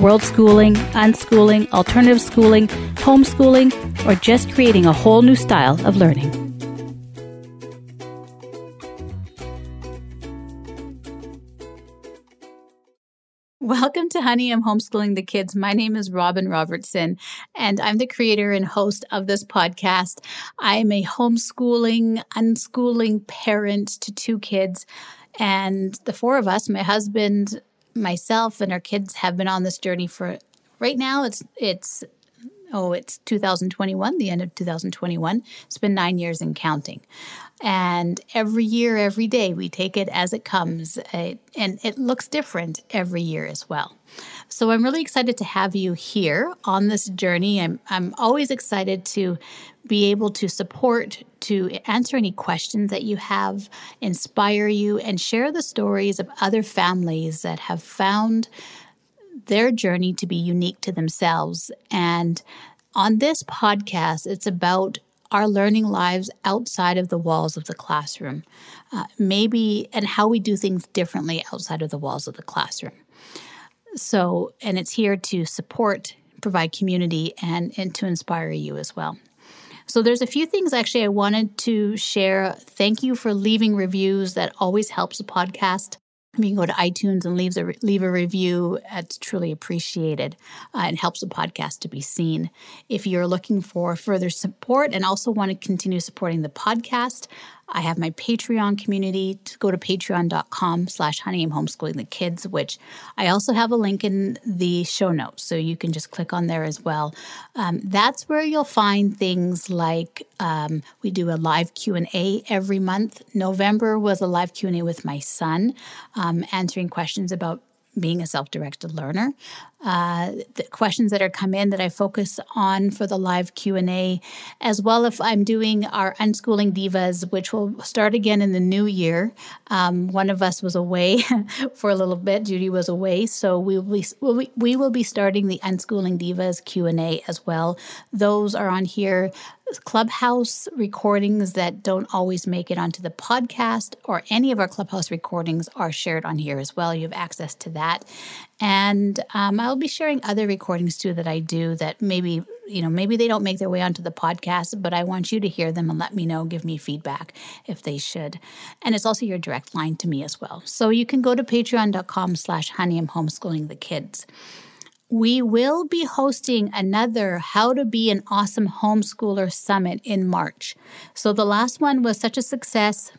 world schooling, unschooling, alternative schooling, homeschooling, or just creating a whole new style of learning. Welcome to Honey, I'm Homeschooling the Kids. My name is Robin Robertson, and I'm the creator and host of this podcast. I'm a homeschooling, unschooling parent to two kids. And the four of us, my husband, myself and our kids have been on this journey for right now it's it's oh it's 2021 the end of 2021 it's been 9 years and counting. And every year every day we take it as it comes. And it looks different every year as well. So i'm really excited to have you here on this journey. I'm i'm always excited to be able to support, to answer any questions that you have, inspire you, and share the stories of other families that have found their journey to be unique to themselves. And on this podcast, it's about our learning lives outside of the walls of the classroom, uh, maybe, and how we do things differently outside of the walls of the classroom. So, and it's here to support, provide community, and, and to inspire you as well. So there's a few things actually I wanted to share. Thank you for leaving reviews. That always helps a podcast. You can go to iTunes and leave a, leave a review. It's truly appreciated uh, and helps the podcast to be seen. If you're looking for further support and also want to continue supporting the podcast, I have my Patreon community. To go to patreon.com slash honey homeschooling the kids, which I also have a link in the show notes. So you can just click on there as well. Um, that's where you'll find things like um, we do a live Q&A every month. November was a live Q&A with my son, um, answering questions about being a self-directed learner uh, the questions that are come in that I focus on for the live Q&A, as well if I'm doing our Unschooling Divas, which will start again in the new year. Um, one of us was away for a little bit. Judy was away. So we will be, we'll be, we will be starting the Unschooling Divas Q&A as well. Those are on here Clubhouse recordings that don't always make it onto the podcast or any of our Clubhouse recordings are shared on here as well. You have access to that. And um, I'll be sharing other recordings too that I do that maybe, you know, maybe they don't make their way onto the podcast, but I want you to hear them and let me know, give me feedback if they should. And it's also your direct line to me as well. So you can go to patreon.com slash honey I'm homeschooling the kids. We will be hosting another How to Be an Awesome Homeschooler Summit in March. So the last one was such a success.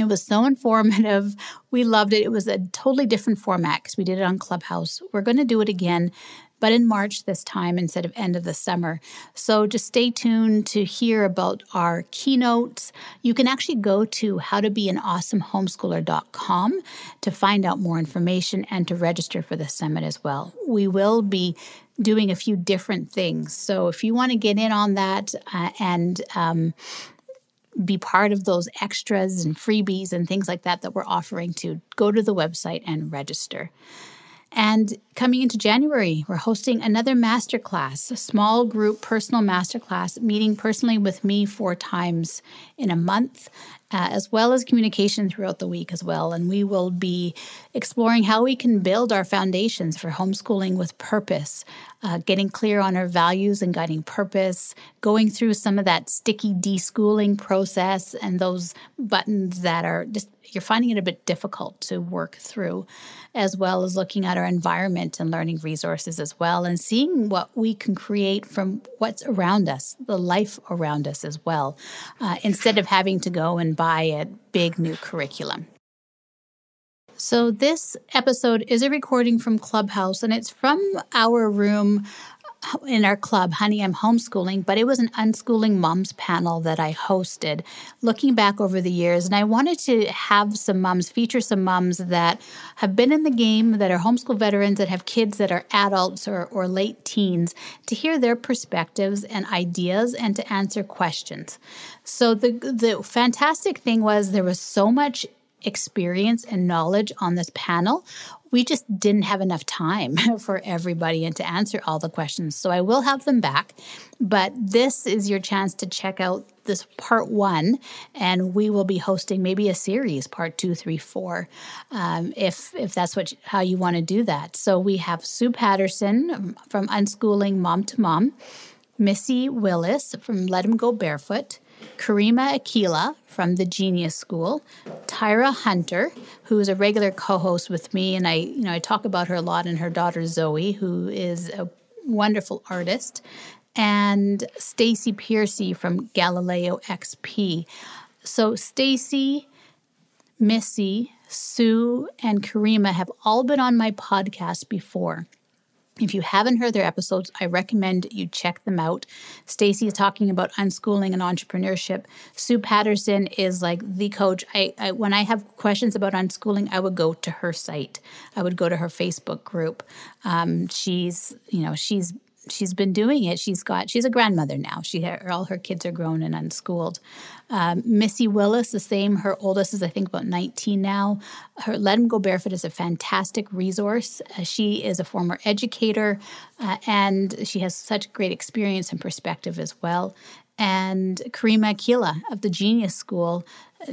It was so informative. We loved it. It was a totally different format because we did it on Clubhouse. We're going to do it again, but in March this time instead of end of the summer. So just stay tuned to hear about our keynotes. You can actually go to howtobeanawesomehomeschooler.com to find out more information and to register for the summit as well. We will be doing a few different things. So if you want to get in on that uh, and um, be part of those extras and freebies and things like that that we're offering to go to the website and register. And coming into January, we're hosting another masterclass, a small group personal masterclass, meeting personally with me four times in a month uh, as well as communication throughout the week as well. And we will be exploring how we can build our foundations for homeschooling with purpose, uh, getting clear on our values and guiding purpose, going through some of that sticky deschooling process and those buttons that are just, you're finding it a bit difficult to work through, as well as looking at our environment and learning resources as well, and seeing what we can create from what's around us, the life around us as well, uh, instead of having to go and buy a big new curriculum. So, this episode is a recording from Clubhouse, and it's from our room in our club, Honey, I'm Homeschooling, but it was an unschooling moms panel that I hosted looking back over the years. And I wanted to have some moms, feature some moms that have been in the game, that are homeschool veterans, that have kids that are adults or, or late teens, to hear their perspectives and ideas and to answer questions. So the the fantastic thing was there was so much experience and knowledge on this panel we just didn't have enough time for everybody and to answer all the questions. So I will have them back, but this is your chance to check out this part one, and we will be hosting maybe a series, part two, three, four, um, if if that's what how you want to do that. So we have Sue Patterson from Unschooling Mom to Mom, Missy Willis from Let 'Em Go Barefoot. Karima Akila from the Genius School, Tyra Hunter, who is a regular co-host with me, and I, you know, I talk about her a lot, and her daughter Zoe, who is a wonderful artist, and Stacy Piercy from Galileo XP. So Stacy, Missy, Sue, and Karima have all been on my podcast before. If you haven't heard their episodes, I recommend you check them out. Stacy is talking about unschooling and entrepreneurship. Sue Patterson is like the coach. I, I, when I have questions about unschooling, I would go to her site. I would go to her Facebook group. Um, she's you know she's she's been doing it. She's got she's a grandmother now. She all her kids are grown and unschooled. Um, Missy Willis, the same. Her oldest is I think about 19 now. Her Let 'Em Go Barefoot is a fantastic resource. Uh, she is a former educator, uh, and she has such great experience and perspective as well. And Karima Akila of the Genius School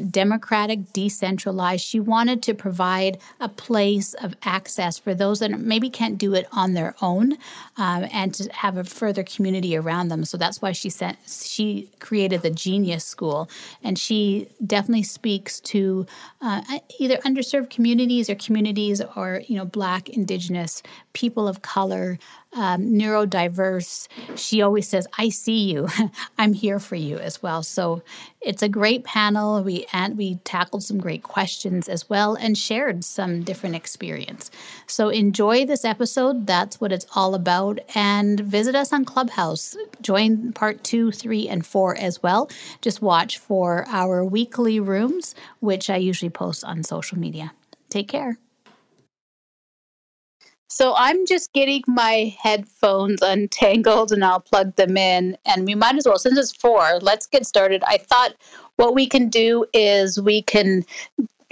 democratic, decentralized. She wanted to provide a place of access for those that maybe can't do it on their own, um, and to have a further community around them. So that's why she sent she created the Genius School, and she definitely speaks to uh, either underserved communities or communities or you know Black, Indigenous, people of color, um, neurodiverse. She always says, "I see you. I'm here for you as well." So it's a great panel. We and we tackled some great questions as well and shared some different experience. So enjoy this episode. That's what it's all about. And visit us on Clubhouse. Join part two, three, and four as well. Just watch for our weekly rooms, which I usually post on social media. Take care. So I'm just getting my headphones untangled and I'll plug them in. And we might as well, since it's four, let's get started. I thought what we can do is we can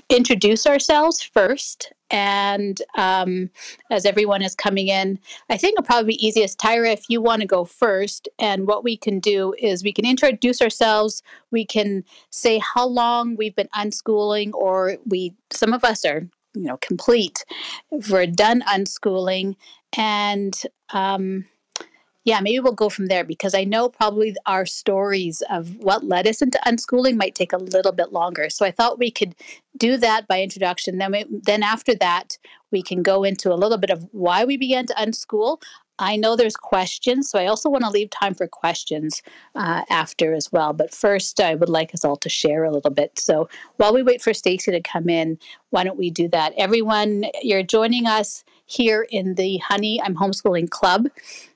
introduce ourselves first. And um, as everyone is coming in, I think it'll probably be easiest, Tyra, if you want to go first. And what we can do is we can introduce ourselves. We can say how long we've been unschooling, or we, some of us are you know complete we're done unschooling and um, yeah maybe we'll go from there because i know probably our stories of what led us into unschooling might take a little bit longer so i thought we could do that by introduction then we, then after that we can go into a little bit of why we began to unschool I know there's questions, so I also want to leave time for questions uh, after as well. But first, I would like us all to share a little bit. So while we wait for Stacy to come in, why don't we do that? Everyone, you're joining us here in the Honey I'm Homeschooling Club.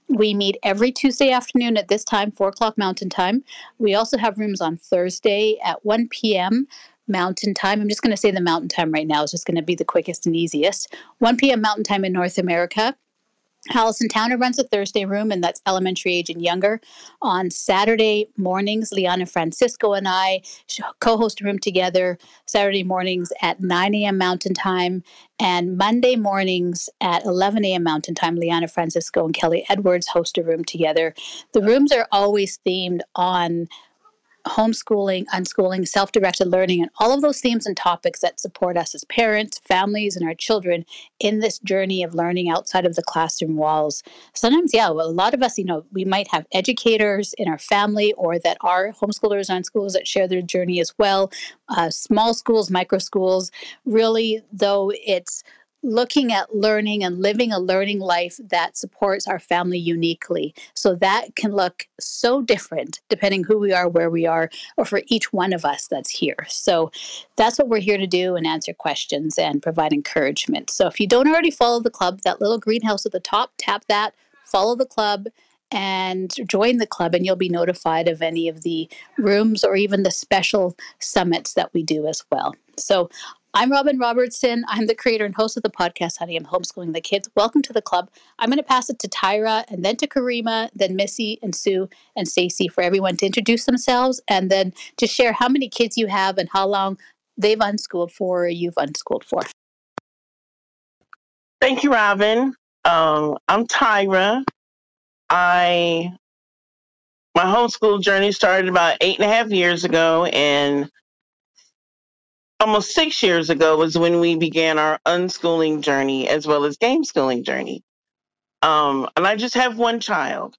We meet every Tuesday afternoon at this time, 4 o'clock Mountain Time. We also have rooms on Thursday at 1 p.m. Mountain Time. I'm just going to say the Mountain Time right now. It's just going to be the quickest and easiest. 1 p.m. Mountain Time in North America. Allison Towner runs a Thursday room, and that's elementary age and younger. On Saturday mornings, Liana Francisco and I co host a room together Saturday mornings at 9 a.m. Mountain Time, and Monday mornings at 11 a.m. Mountain Time. Liana Francisco and Kelly Edwards host a room together. The rooms are always themed on homeschooling, unschooling, self directed learning, and all of those themes and topics that support us as parents, families, and our children in this journey of learning outside of the classroom walls. Sometimes, yeah, well, a lot of us, you know, we might have educators in our family or that are homeschoolers unschoolers that share their journey as well. Uh, small schools, micro schools, really, though it's looking at learning and living a learning life that supports our family uniquely. So that can look so different depending who we are, where we are, or for each one of us that's here. So that's what we're here to do and answer questions and provide encouragement. So if you don't already follow the club, that little greenhouse at the top, tap that, follow the club and join the club, and you'll be notified of any of the rooms or even the special summits that we do as well. So I'm Robin Robertson. I'm the creator and host of the podcast, Honey, I'm Homeschooling the Kids. Welcome to the club. I'm going to pass it to Tyra and then to Karima, then Missy and Sue and Stacy for everyone to introduce themselves and then to share how many kids you have and how long they've unschooled for or you've unschooled for. Thank you, Robin. Um, I'm Tyra. I my homeschool journey started about eight and a half years ago, and almost six years ago was when we began our unschooling journey as well as game schooling journey. Um, and I just have one child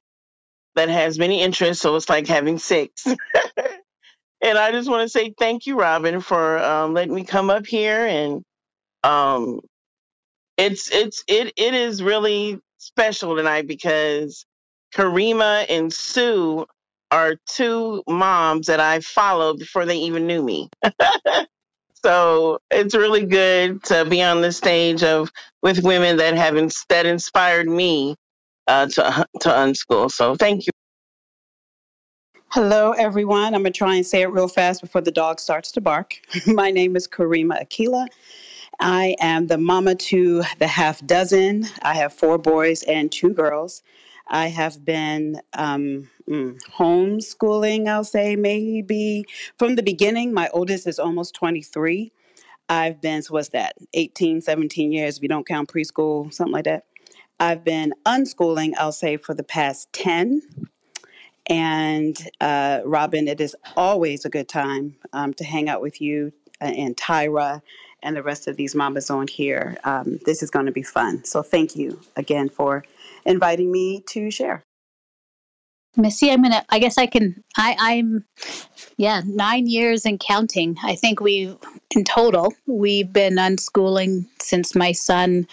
that has many interests, so it's like having six. and I just want to say thank you, Robin, for um, letting me come up here. And um, it's it's it it is really special tonight because Karima and Sue are two moms that I followed before they even knew me. So it's really good to be on the stage of with women that have ins- that inspired me uh, to to unschool. So thank you. Hello, everyone. I'm to try and say it real fast before the dog starts to bark. My name is Karima Akila. I am the mama to the half dozen. I have four boys and two girls. I have been um, mm, homeschooling, I'll say, maybe from the beginning. My oldest is almost 23. I've been, so what's that, 18, 17 years, if you don't count preschool, something like that. I've been unschooling, I'll say, for the past 10. And uh, Robin, it is always a good time um, to hang out with you uh, and Tyra and the rest of these mamas on here. Um, this is going to be fun. So thank you again for inviting me to share. Missy, I'm gonna. I guess I can. I, I'm, yeah, nine years and counting. I think we, in total, we've been unschooling since my son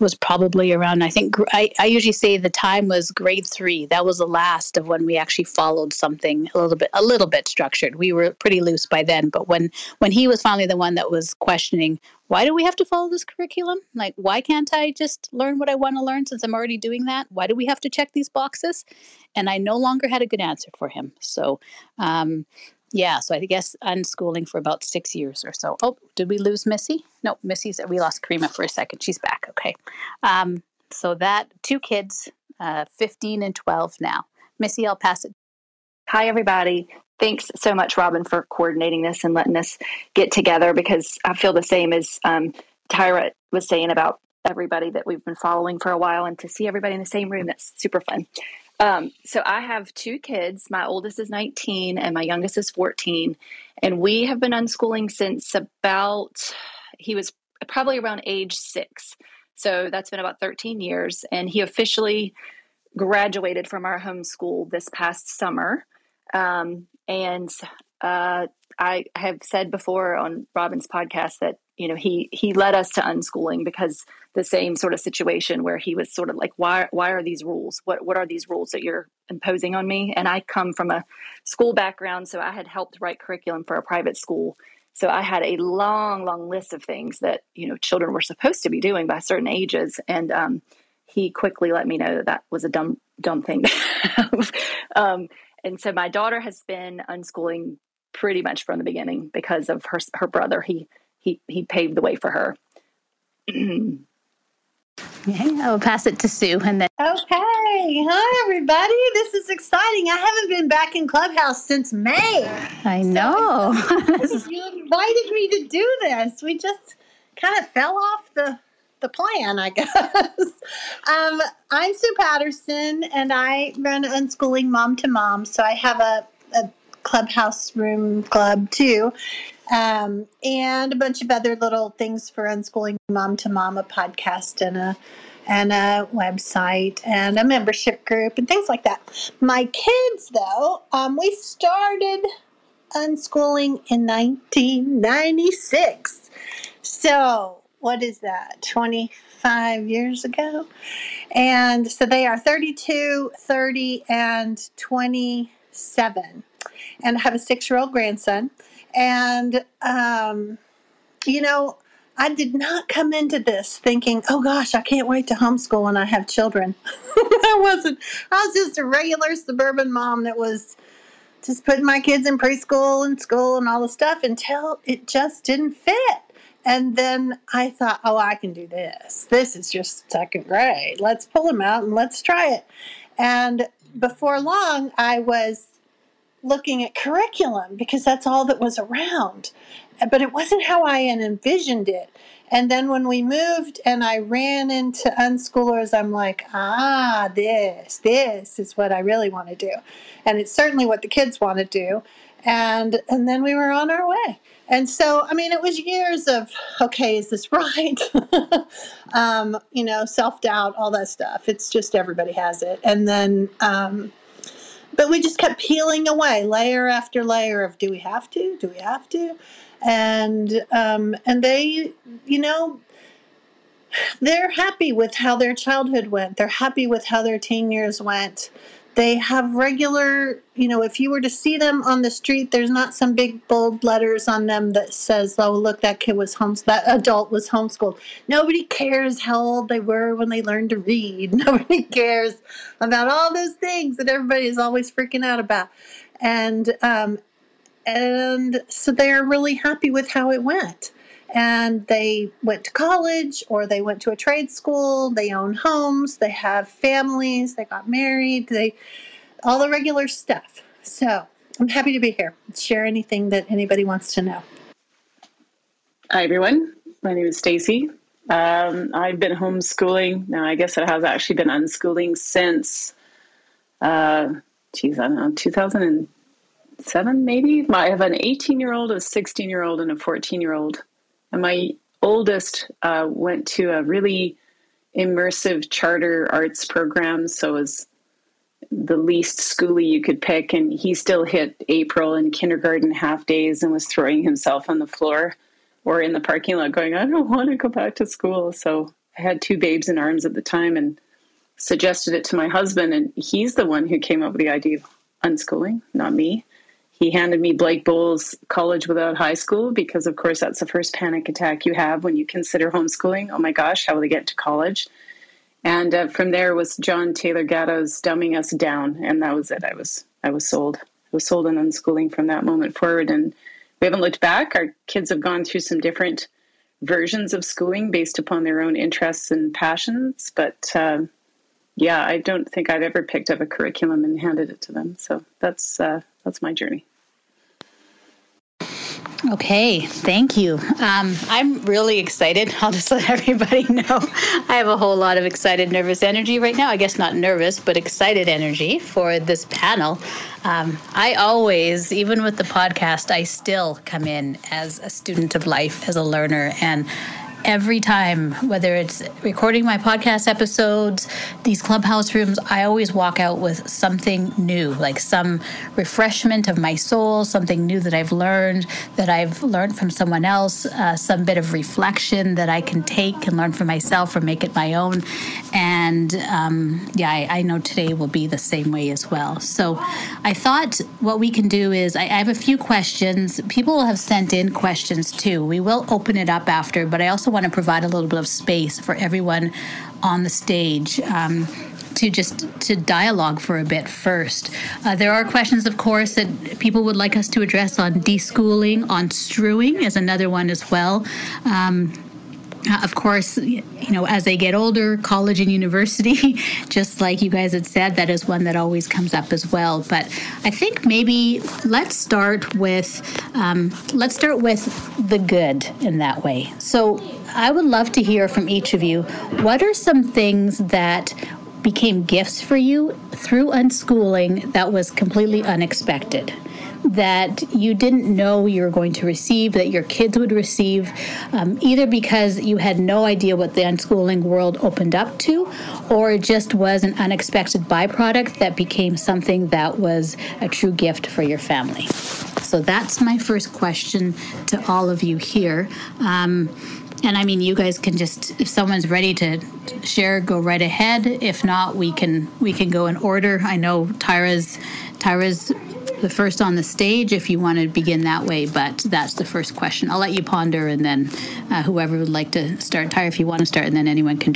was probably around i think I, I usually say the time was grade three. That was the last of when we actually followed something a little bit a little bit structured. We were pretty loose by then but when when he was finally the one that was questioning why do we have to follow this curriculum? Like why can't i just learn what i want to learn since i'm already doing that? Why do we have to check these boxes? And i no longer had a good answer for him. So um, yeah, so I guess unschooling for about six years or so. Oh, did we lose Missy? No, Missy's. We lost Karima for a second. She's back. Okay. Um, so that two kids, uh, fifteen and twelve now. Missy, I'll pass it. Hi, everybody. Thanks so much, Robin, for coordinating this and letting us get together because I feel the same as um, Tyra was saying about everybody that we've been following for a while and to see everybody in the same room. That's super fun. Um, so I have two kids. My oldest is 19 and my youngest is 14. And we have been unschooling since about, he was probably around age six. So that's been about 13 years. And he officially graduated from our homeschool this past summer. Um, and uh, I have said before on Robin's podcast that you know he he led us to unschooling because the same sort of situation where he was sort of like why why are these rules? What what are these rules that you're imposing on me? And I come from a school background so I had helped write curriculum for a private school. So I had a long long list of things that you know children were supposed to be doing by certain ages and um, he quickly let me know that that was a dumb dumb thing um, and so my daughter has been unschooling pretty much from the beginning because of her her brother. He he he paved the way for her. Okay, I'll pass it to Sue and then. Okay. Hi, everybody. This is exciting. I haven't been back in Clubhouse since May. I know. So you invited me to do this. We just kind of fell off the the plan, I guess. um, I'm Sue Patterson, and I run Unschooling Mom to Mom. So I have a, a Clubhouse Room Club too um, and a bunch of other little things for unschooling mom to mom, a podcast and a and a website and a membership group and things like that. My kids, though, um, we started unschooling in 1996. So what is that? 25 years ago, and so they are 32, 30, and 27, and I have a six-year-old grandson. And, um, you know, I did not come into this thinking, oh gosh, I can't wait to homeschool when I have children. I wasn't, I was just a regular suburban mom that was just putting my kids in preschool and school and all the stuff until it just didn't fit. And then I thought, oh, I can do this. This is just second grade. Let's pull them out and let's try it. And before long, I was looking at curriculum because that's all that was around. But it wasn't how I had envisioned it. And then when we moved and I ran into unschoolers, I'm like, ah, this, this is what I really want to do. And it's certainly what the kids want to do. And and then we were on our way. And so, I mean, it was years of, okay, is this right? um, you know, self doubt, all that stuff. It's just everybody has it. And then, um, but we just kept peeling away layer after layer of do we have to? Do we have to? And um, and they, you know, they're happy with how their childhood went. They're happy with how their teen years went. They have regular, you know, if you were to see them on the street, there's not some big bold letters on them that says, "Oh, look, that kid was homes that adult was homeschooled." Nobody cares how old they were when they learned to read. Nobody cares about all those things that everybody is always freaking out about. And um, and so they're really happy with how it went and they went to college or they went to a trade school. They own homes. They have families. They got married. They all the regular stuff. So i'm happy to be here. Share anything that anybody wants to know. Hi everyone. My name is stacy. Um, i've been homeschooling. Now i guess it has actually been unschooling since uh, geez i don't know 2007 maybe? I have an 18 year old a 16 year old and a 14 year old and my oldest uh, went to a really immersive charter arts program, so it was the least schooly you could pick. And he still hit April in kindergarten half days and was throwing himself on the floor or in the parking lot going, I don't want to go back to school. So I had two babes in arms at the time and suggested it to my husband. And he's the one who came up with the idea of unschooling, not me. He handed me Blake Boles College Without High School because, of course, that's the first panic attack you have when you consider homeschooling. Oh my gosh, how will they get to college? And uh, from there was John Taylor Gatto's Dumbing Us Down, and that was it. I was I was sold. I was sold on unschooling from that moment forward, and we haven't looked back. Our kids have gone through some different versions of schooling based upon their own interests and passions, but. Uh, yeah, I don't think I've ever picked up a curriculum and handed it to them. So that's uh, that's my journey. Okay, thank you. Um, I'm really excited. I'll just let everybody know I have a whole lot of excited, nervous energy right now. I guess not nervous, but excited energy for this panel. Um, I always, even with the podcast, I still come in as a student of life, as a learner, and every time, whether it's recording my podcast episodes, these clubhouse rooms, I always walk out with something new, like some refreshment of my soul, something new that I've learned, that I've learned from someone else, uh, some bit of reflection that I can take and learn for myself or make it my own. And um, yeah, I, I, know today will be the same way as well. So I thought what we can do is I, I have a few questions. People have sent in questions too. We will open it up after, but I also want to provide a little bit of space for everyone on the stage. Um, to just to dialogue for a bit first. Uh, there are questions, of course, that people would like us to address on deschooling, on strewing, is another one as well. Um, uh, of course, you know, as they get older, college and university, just like you guys had said, that is one that always comes up as well. But I think maybe let's start with um, let's start with the good in that way. So I would love to hear from each of you. What are some things that became gifts for you through unschooling that was completely unexpected? That you didn't know you were going to receive, that your kids would receive, um, either because you had no idea what the unschooling world opened up to, or it just was an unexpected byproduct that became something that was a true gift for your family. So that's my first question to all of you here. Um, and I mean, you guys can just if someone's ready to share, go right ahead. If not, we can we can go in order. I know Tyra's Tyra's the first on the stage if you want to begin that way, but that's the first question. I'll let you ponder and then uh, whoever would like to start. Tyra, if you want to start, and then anyone can.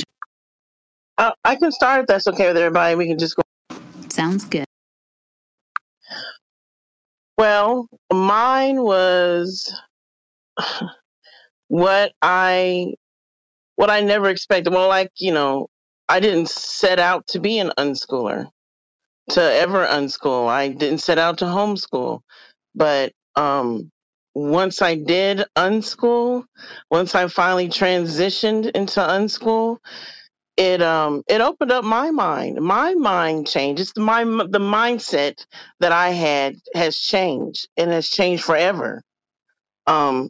Uh, I can start if that's okay with everybody. We can just go. Sounds good. Well, mine was what I what I never expected. Well, like, you know, I didn't set out to be an unschooler, to ever unschool. I didn't set out to homeschool. But um once I did unschool, once I finally transitioned into unschool, it um it opened up my mind. My mind changed. It's my the mindset that I had has changed and has changed forever. Um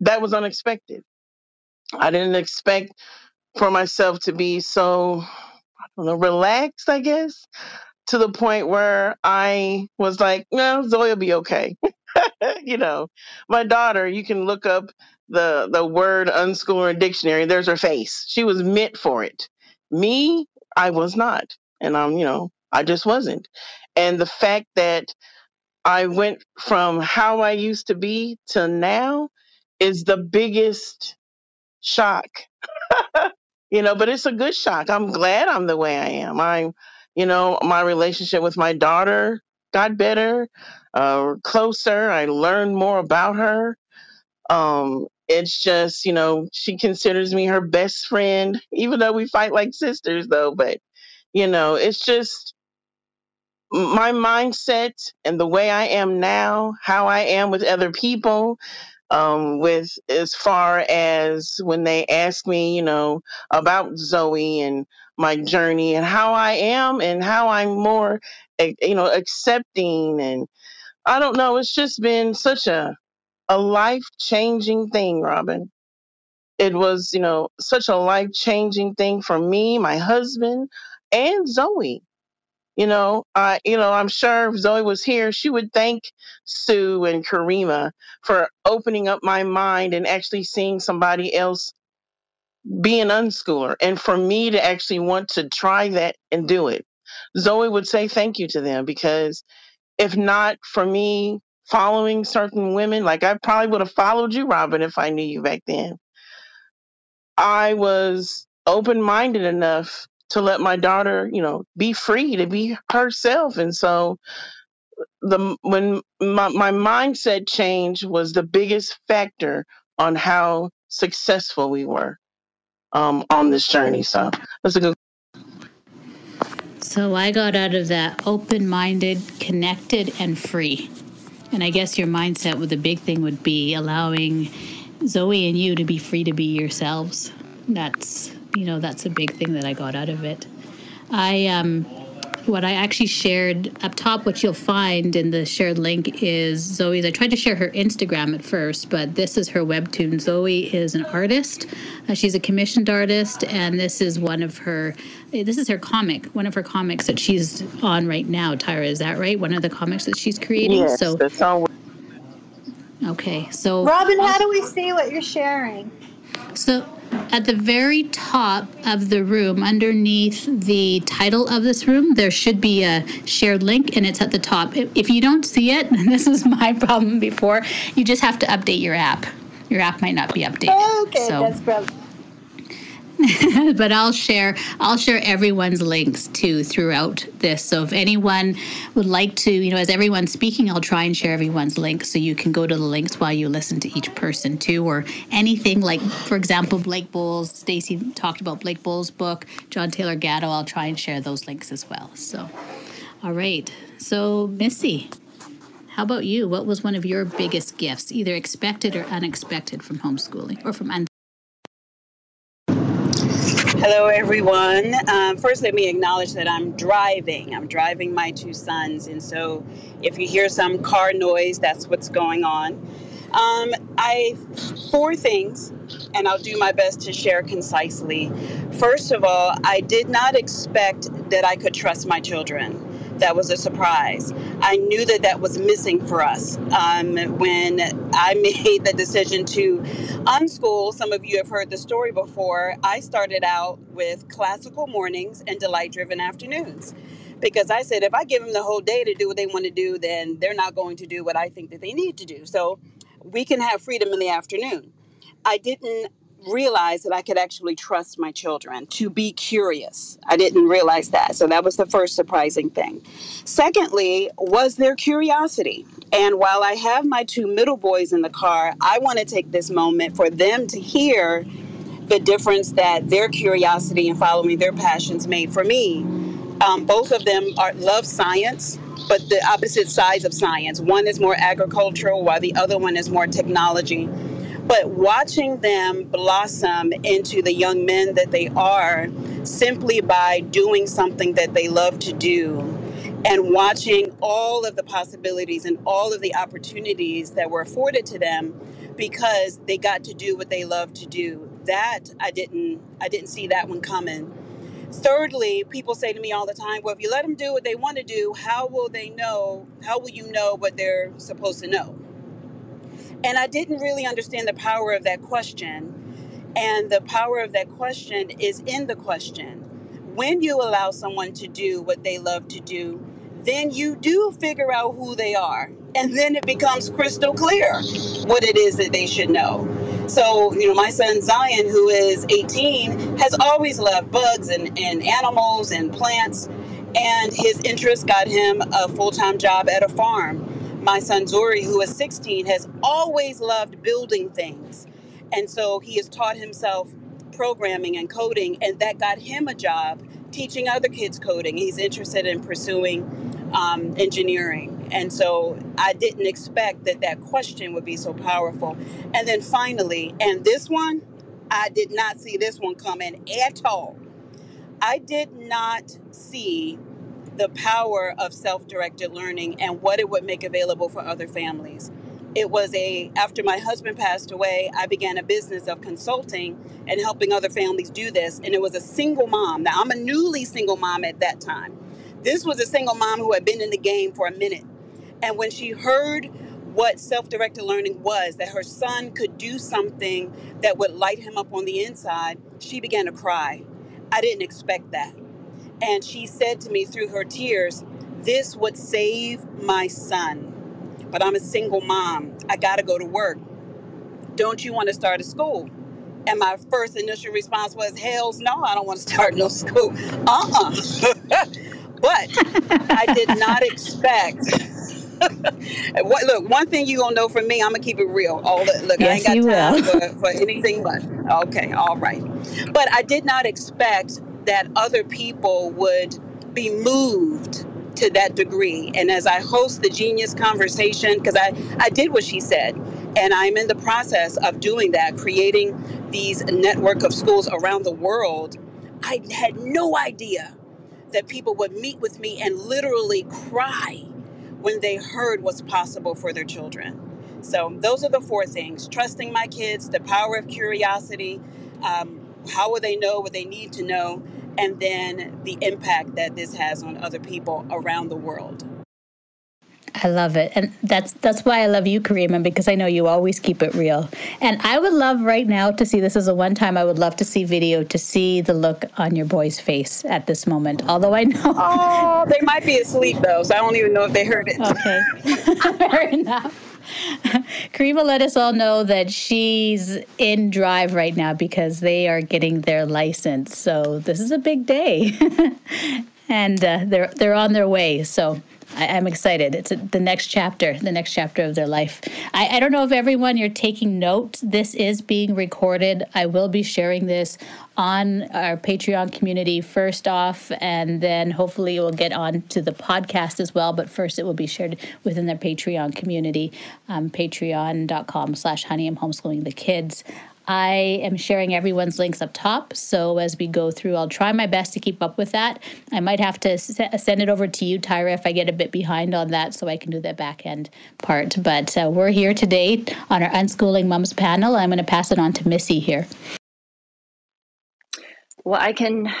that was unexpected. I didn't expect for myself to be so I don't know, relaxed, I guess, to the point where I was like, no, Zoe will be okay. you know, my daughter, you can look up the the word unschooler dictionary. There's her face. She was meant for it. Me, I was not, and I'm, you know, I just wasn't. And the fact that I went from how I used to be to now is the biggest shock. you know, but it's a good shock. I'm glad I'm the way I am. I'm, you know, my relationship with my daughter got better, uh, closer. I learned more about her. Um, it's just, you know, she considers me her best friend, even though we fight like sisters, though. But, you know, it's just my mindset and the way I am now, how I am with other people, um, with as far as when they ask me, you know, about Zoe and my journey and how I am and how I'm more, eh, you know, accepting and I don't know. It's just been such a a life changing thing, Robin. It was, you know, such a life changing thing for me, my husband, and Zoe. You know, I you know, I'm sure if Zoe was here, she would thank Sue and Karima for opening up my mind and actually seeing somebody else be an unschooler and for me to actually want to try that and do it. Zoe would say thank you to them because if not for me following certain women, like I probably would have followed you, Robin, if I knew you back then. I was open minded enough to let my daughter, you know, be free to be herself. And so the when my, my mindset change was the biggest factor on how successful we were um, on this journey. So that's a good. So I got out of that open minded, connected, and free. And I guess your mindset with the big thing would be allowing Zoe and you to be free to be yourselves. That's you know that's a big thing that I got out of it. I um, what I actually shared up top, what you'll find in the shared link is Zoe's. I tried to share her Instagram at first, but this is her webtoon. Zoe is an artist. Uh, she's a commissioned artist, and this is one of her. This is her comic, one of her comics that she's on right now. Tyra, is that right? One of the comics that she's creating. Yes, so that's all. Okay, so Robin, how do we see what you're sharing? So at the very top of the room, underneath the title of this room, there should be a shared link, and it's at the top. If you don't see it, this is my problem before, you just have to update your app. Your app might not be updated. Okay, so. that's probably. but I'll share I'll share everyone's links too throughout this. So if anyone would like to, you know, as everyone's speaking, I'll try and share everyone's links so you can go to the links while you listen to each person too, or anything like, for example, Blake Boles. Stacy talked about Blake Boles' book, John Taylor Gatto. I'll try and share those links as well. So, all right. So Missy, how about you? What was one of your biggest gifts, either expected or unexpected, from homeschooling or from un- Hello, everyone. Um, first, let me acknowledge that I'm driving. I'm driving my two sons, and so if you hear some car noise, that's what's going on. Um, I four things, and I'll do my best to share concisely. First of all, I did not expect that I could trust my children. That was a surprise. I knew that that was missing for us um, when I made the decision to unschool. Some of you have heard the story before. I started out with classical mornings and delight driven afternoons because I said if I give them the whole day to do what they want to do, then they're not going to do what I think that they need to do. So we can have freedom in the afternoon. I didn't realize that I could actually trust my children to be curious. I didn't realize that. So that was the first surprising thing. Secondly, was their curiosity. And while I have my two middle boys in the car, I want to take this moment for them to hear the difference that their curiosity and following their passions made for me. Um, both of them are love science, but the opposite sides of science. One is more agricultural, while the other one is more technology but watching them blossom into the young men that they are simply by doing something that they love to do and watching all of the possibilities and all of the opportunities that were afforded to them because they got to do what they love to do. That i didn't i didn't see that one coming. Thirdly people say to me all the time well if you let them do what they want to do how will they know how will you know what they're supposed to know and I didn't really understand the power of that question. And the power of that question is in the question. When you allow someone to do what they love to do, then you do figure out who they are. And then it becomes crystal clear what it is that they should know. So, you know, my son Zion, who is 18, has always loved bugs and, and animals and plants. And his interest got him a full time job at a farm my son Zori, who is 16, has always loved building things. And so he has taught himself programming and coding, and that got him a job teaching other kids coding. He's interested in pursuing um, engineering. And so I didn't expect that that question would be so powerful. And then finally, and this one, I did not see this one coming at all. I did not see the power of self-directed learning and what it would make available for other families. It was a after my husband passed away, I began a business of consulting and helping other families do this and it was a single mom. Now I'm a newly single mom at that time. This was a single mom who had been in the game for a minute. And when she heard what self-directed learning was that her son could do something that would light him up on the inside, she began to cry. I didn't expect that. And she said to me through her tears, This would save my son. But I'm a single mom. I got to go to work. Don't you want to start a school? And my first initial response was, Hells no, I don't want to start no school. Uh uh but I did not expect. what, look, one thing you gonna know from me, I'm gonna keep it real. All the, look, yes, I ain't got time for, for anything but. Okay, all right. But I did not expect that other people would be moved to that degree. And as I host the genius conversation, because I, I did what she said, and I'm in the process of doing that, creating these network of schools around the world, I had no idea that people would meet with me and literally cry when they heard what's possible for their children. So, those are the four things trusting my kids, the power of curiosity, um, how will they know what they need to know, and then the impact that this has on other people around the world. I love it. And that's that's why I love you, Karima, because I know you always keep it real. And I would love right now to see this is a one time I would love to see video to see the look on your boy's face at this moment. Although I know Oh, they might be asleep though, so I don't even know if they heard it. Okay. Fair enough. Karima let us all know that she's in drive right now because they are getting their license. So this is a big day, and uh, they're they're on their way. So I, am excited. It's a, the next chapter, the next chapter of their life. I, I don't know if everyone you're taking notes. This is being recorded. I will be sharing this on our Patreon community first off, and then hopefully it will get on to the podcast as well. But first, it will be shared within their Patreon community, um, patreon.com slash honey. I'm homeschooling the kids. I am sharing everyone's links up top. So as we go through, I'll try my best to keep up with that. I might have to send it over to you, Tyra, if I get a bit behind on that so I can do the back end part. But uh, we're here today on our Unschooling Mums panel. I'm going to pass it on to Missy here. Well, I can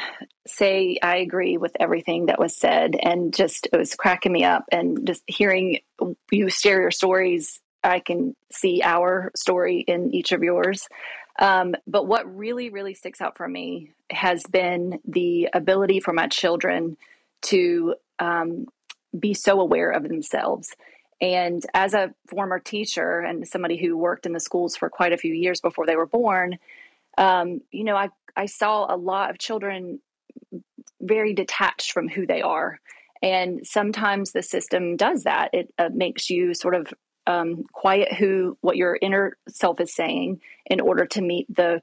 say I agree with everything that was said, and just it was cracking me up. And just hearing you share your stories, I can see our story in each of yours. Um, but what really, really sticks out for me has been the ability for my children to um, be so aware of themselves. And as a former teacher and somebody who worked in the schools for quite a few years before they were born, um, you know, I, I saw a lot of children very detached from who they are. And sometimes the system does that. It uh, makes you sort of um, quiet who what your inner self is saying in order to meet the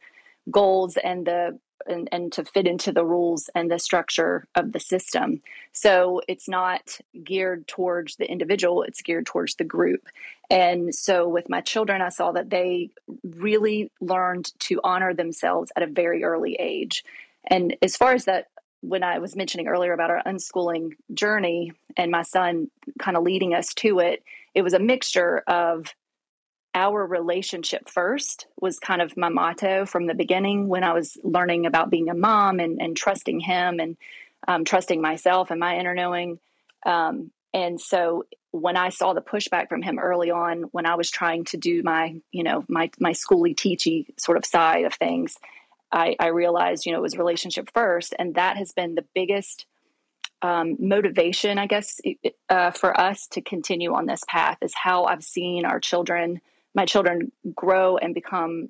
goals and the and, and to fit into the rules and the structure of the system. So it's not geared towards the individual, it's geared towards the group. And so with my children, I saw that they really learned to honor themselves at a very early age. And as far as that, when I was mentioning earlier about our unschooling journey and my son kind of leading us to it, it was a mixture of our relationship first was kind of my motto from the beginning when I was learning about being a mom and, and trusting him and um, trusting myself and my inner knowing. Um, and so when I saw the pushback from him early on, when I was trying to do my, you know, my my schooly teachy sort of side of things, I, I realized, you know, it was relationship first, and that has been the biggest um, motivation, I guess, uh, for us to continue on this path is how I've seen our children my children grow and become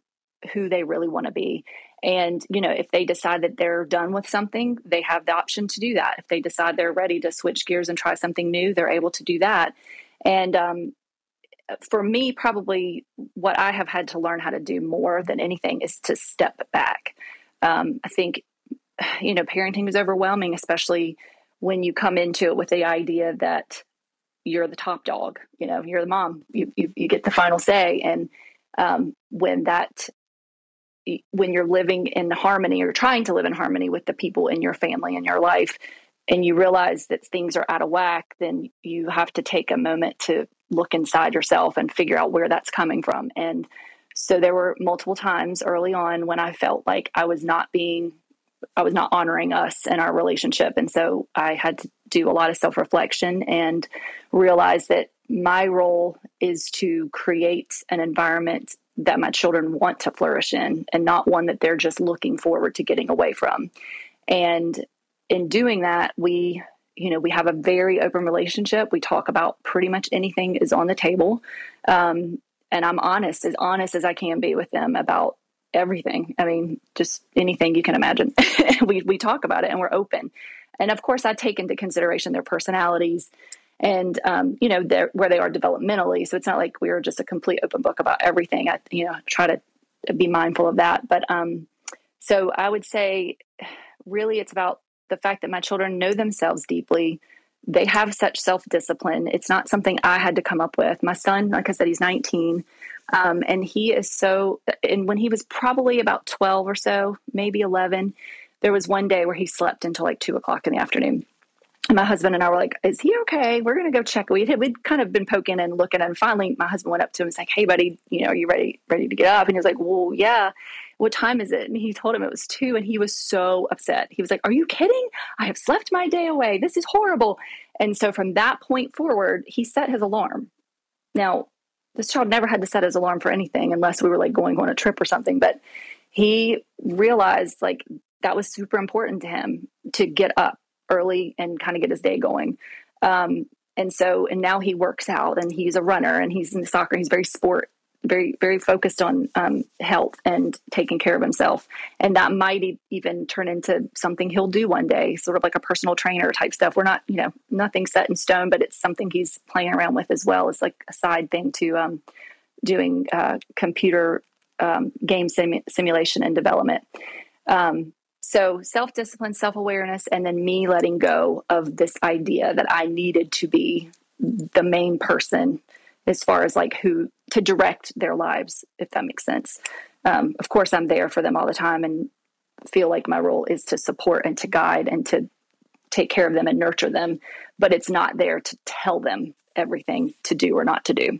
who they really want to be. And, you know, if they decide that they're done with something, they have the option to do that. If they decide they're ready to switch gears and try something new, they're able to do that. And um, for me, probably what I have had to learn how to do more than anything is to step back. Um, I think, you know, parenting is overwhelming, especially when you come into it with the idea that you're the top dog you know you're the mom you you, you get the final say. And um, when that when you're living in harmony or trying to live in harmony with the people in your family and your life and you realize that things are out of whack then you have to take a moment to look inside yourself and figure out where that's coming from. And so there were multiple times early on when i felt like i was not being I was not honoring us and our relationship. And so I had to do a lot of self reflection and realize that my role is to create an environment that my children want to flourish in and not one that they're just looking forward to getting away from. And in doing that, we you know we have a very open relationship we talk about pretty much anything is on the table um, and i'm honest as honest as i can be with them about everything. I mean, just anything you can imagine. we we talk about it and we're open. And of course, I take into consideration their personalities and um, you know where they are developmentally. So it's not like we are just a complete open book about everything. I you know try to be mindful of that. But um, so I would say, really, it's about the fact that my children know themselves deeply. They have such self discipline. It's not something I had to come up with. My son, like I said, he's 19. Um, and he is so, and when he was probably about 12 or so, maybe 11, there was one day where he slept until like two o'clock in the afternoon. And my husband and I were like, "Is he okay? We're going to go check." We'd we'd kind of been poking and looking, and finally, my husband went up to him and was like, "Hey, buddy, you know, are you ready ready to get up?" And he was like, "Well, yeah." What time is it? And he told him it was two, and he was so upset. He was like, "Are you kidding? I have slept my day away. This is horrible." And so from that point forward, he set his alarm. Now, this child never had to set his alarm for anything unless we were like going on a trip or something. But he realized like that was super important to him to get up early and kind of get his day going. Um, and so, and now he works out and he's a runner and he's in soccer. He's very sport very very focused on um, health and taking care of himself. And that might even turn into something he'll do one day sort of like a personal trainer type stuff. We're not you know nothing set in stone but it's something he's playing around with as well. As like a side thing to um, doing uh, computer um, game sim- simulation and development. Um, so self-discipline self-awareness and then me letting go of this idea that i needed to be the main person as far as like who to direct their lives, if that makes sense. Um, of course, I'm there for them all the time and feel like my role is to support and to guide and to take care of them and nurture them, but it's not there to tell them everything to do or not to do.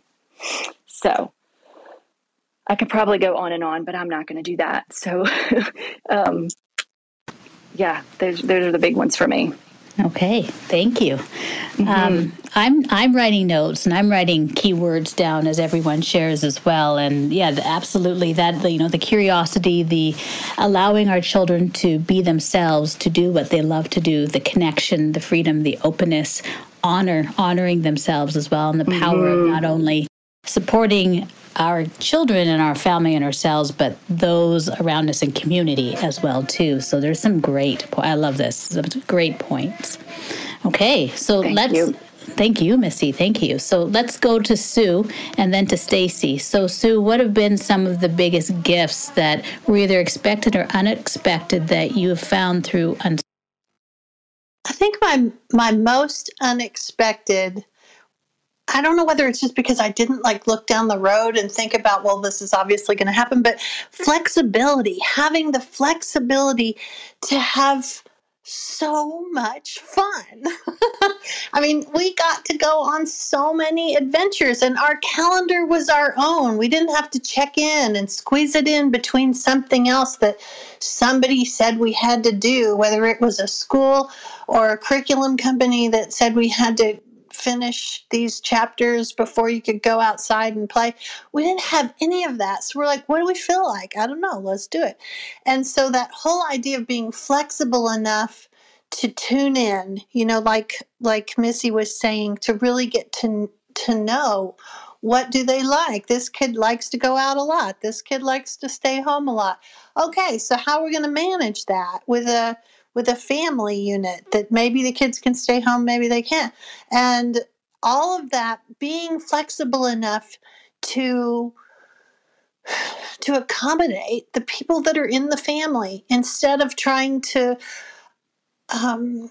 So I could probably go on and on, but I'm not going to do that. So, um, yeah, those, those are the big ones for me. Okay, thank you. Mm-hmm. Um, I'm I'm writing notes and I'm writing keywords down as everyone shares as well. And yeah, absolutely that you know the curiosity, the allowing our children to be themselves, to do what they love to do, the connection, the freedom, the openness, honor, honoring themselves as well, and the power mm-hmm. of not only supporting our children and our family and ourselves, but those around us in community as well too. So there's some great. I love this. Some great points. Okay, so thank let's. You. Thank you, Missy. Thank you. So let's go to Sue and then to Stacy. So Sue, what have been some of the biggest gifts that were either expected or unexpected that you have found through? Un- I think my my most unexpected I don't know whether it's just because I didn't like look down the road and think about, well, this is obviously going to happen, but flexibility, having the flexibility to have so much fun. I mean, we got to go on so many adventures, and our calendar was our own. We didn't have to check in and squeeze it in between something else that somebody said we had to do, whether it was a school or a curriculum company that said we had to finish these chapters before you could go outside and play. We didn't have any of that. So we're like, what do we feel like? I don't know. Let's do it. And so that whole idea of being flexible enough to tune in, you know, like like Missy was saying, to really get to to know what do they like? This kid likes to go out a lot. This kid likes to stay home a lot. Okay, so how are we going to manage that with a with a family unit that maybe the kids can stay home, maybe they can't. And all of that being flexible enough to to accommodate the people that are in the family instead of trying to um,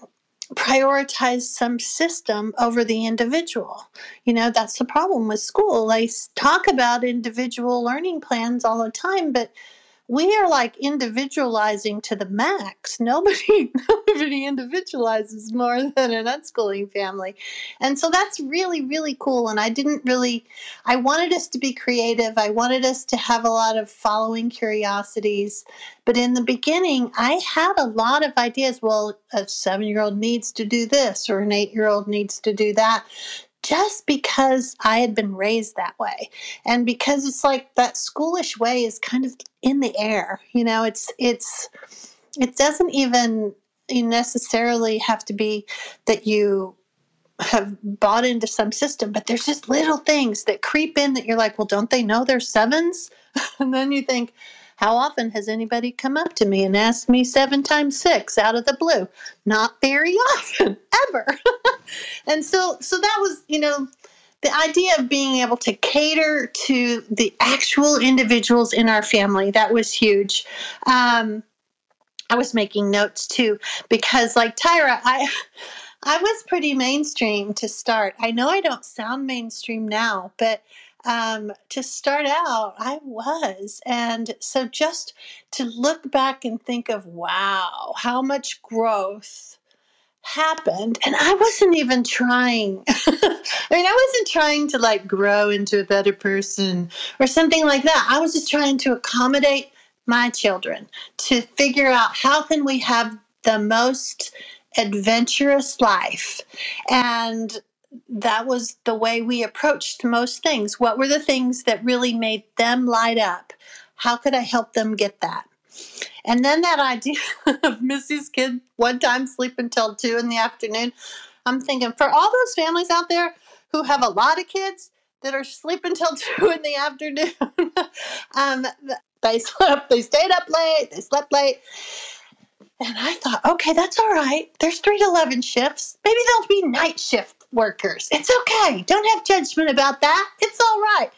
prioritize some system over the individual. You know, that's the problem with school. They talk about individual learning plans all the time, but we are like individualizing to the max. Nobody nobody individualizes more than an unschooling family. And so that's really, really cool. And I didn't really I wanted us to be creative. I wanted us to have a lot of following curiosities. But in the beginning, I had a lot of ideas. Well, a seven year old needs to do this, or an eight year old needs to do that just because I had been raised that way. And because it's like that schoolish way is kind of in the air. You know, it's it's it doesn't even necessarily have to be that you have bought into some system, but there's just little things that creep in that you're like, well, don't they know they're sevens? and then you think, how often has anybody come up to me and asked me seven times six out of the blue? Not very often, ever. and so, so that was, you know, the idea of being able to cater to the actual individuals in our family that was huge. Um, I was making notes too because, like Tyra, I. I was pretty mainstream to start. I know I don't sound mainstream now, but um, to start out, I was. And so just to look back and think of, wow, how much growth happened. And I wasn't even trying. I mean, I wasn't trying to like grow into a better person or something like that. I was just trying to accommodate my children to figure out how can we have the most adventurous life and that was the way we approached most things. What were the things that really made them light up? How could I help them get that? And then that idea of Missy's kid one time sleep until two in the afternoon. I'm thinking for all those families out there who have a lot of kids that are sleeping until two in the afternoon, um, they slept, they stayed up late, they slept late. And I thought, okay, that's all right. There's three to 11 shifts. Maybe there'll be night shift workers. It's okay. Don't have judgment about that. It's all right.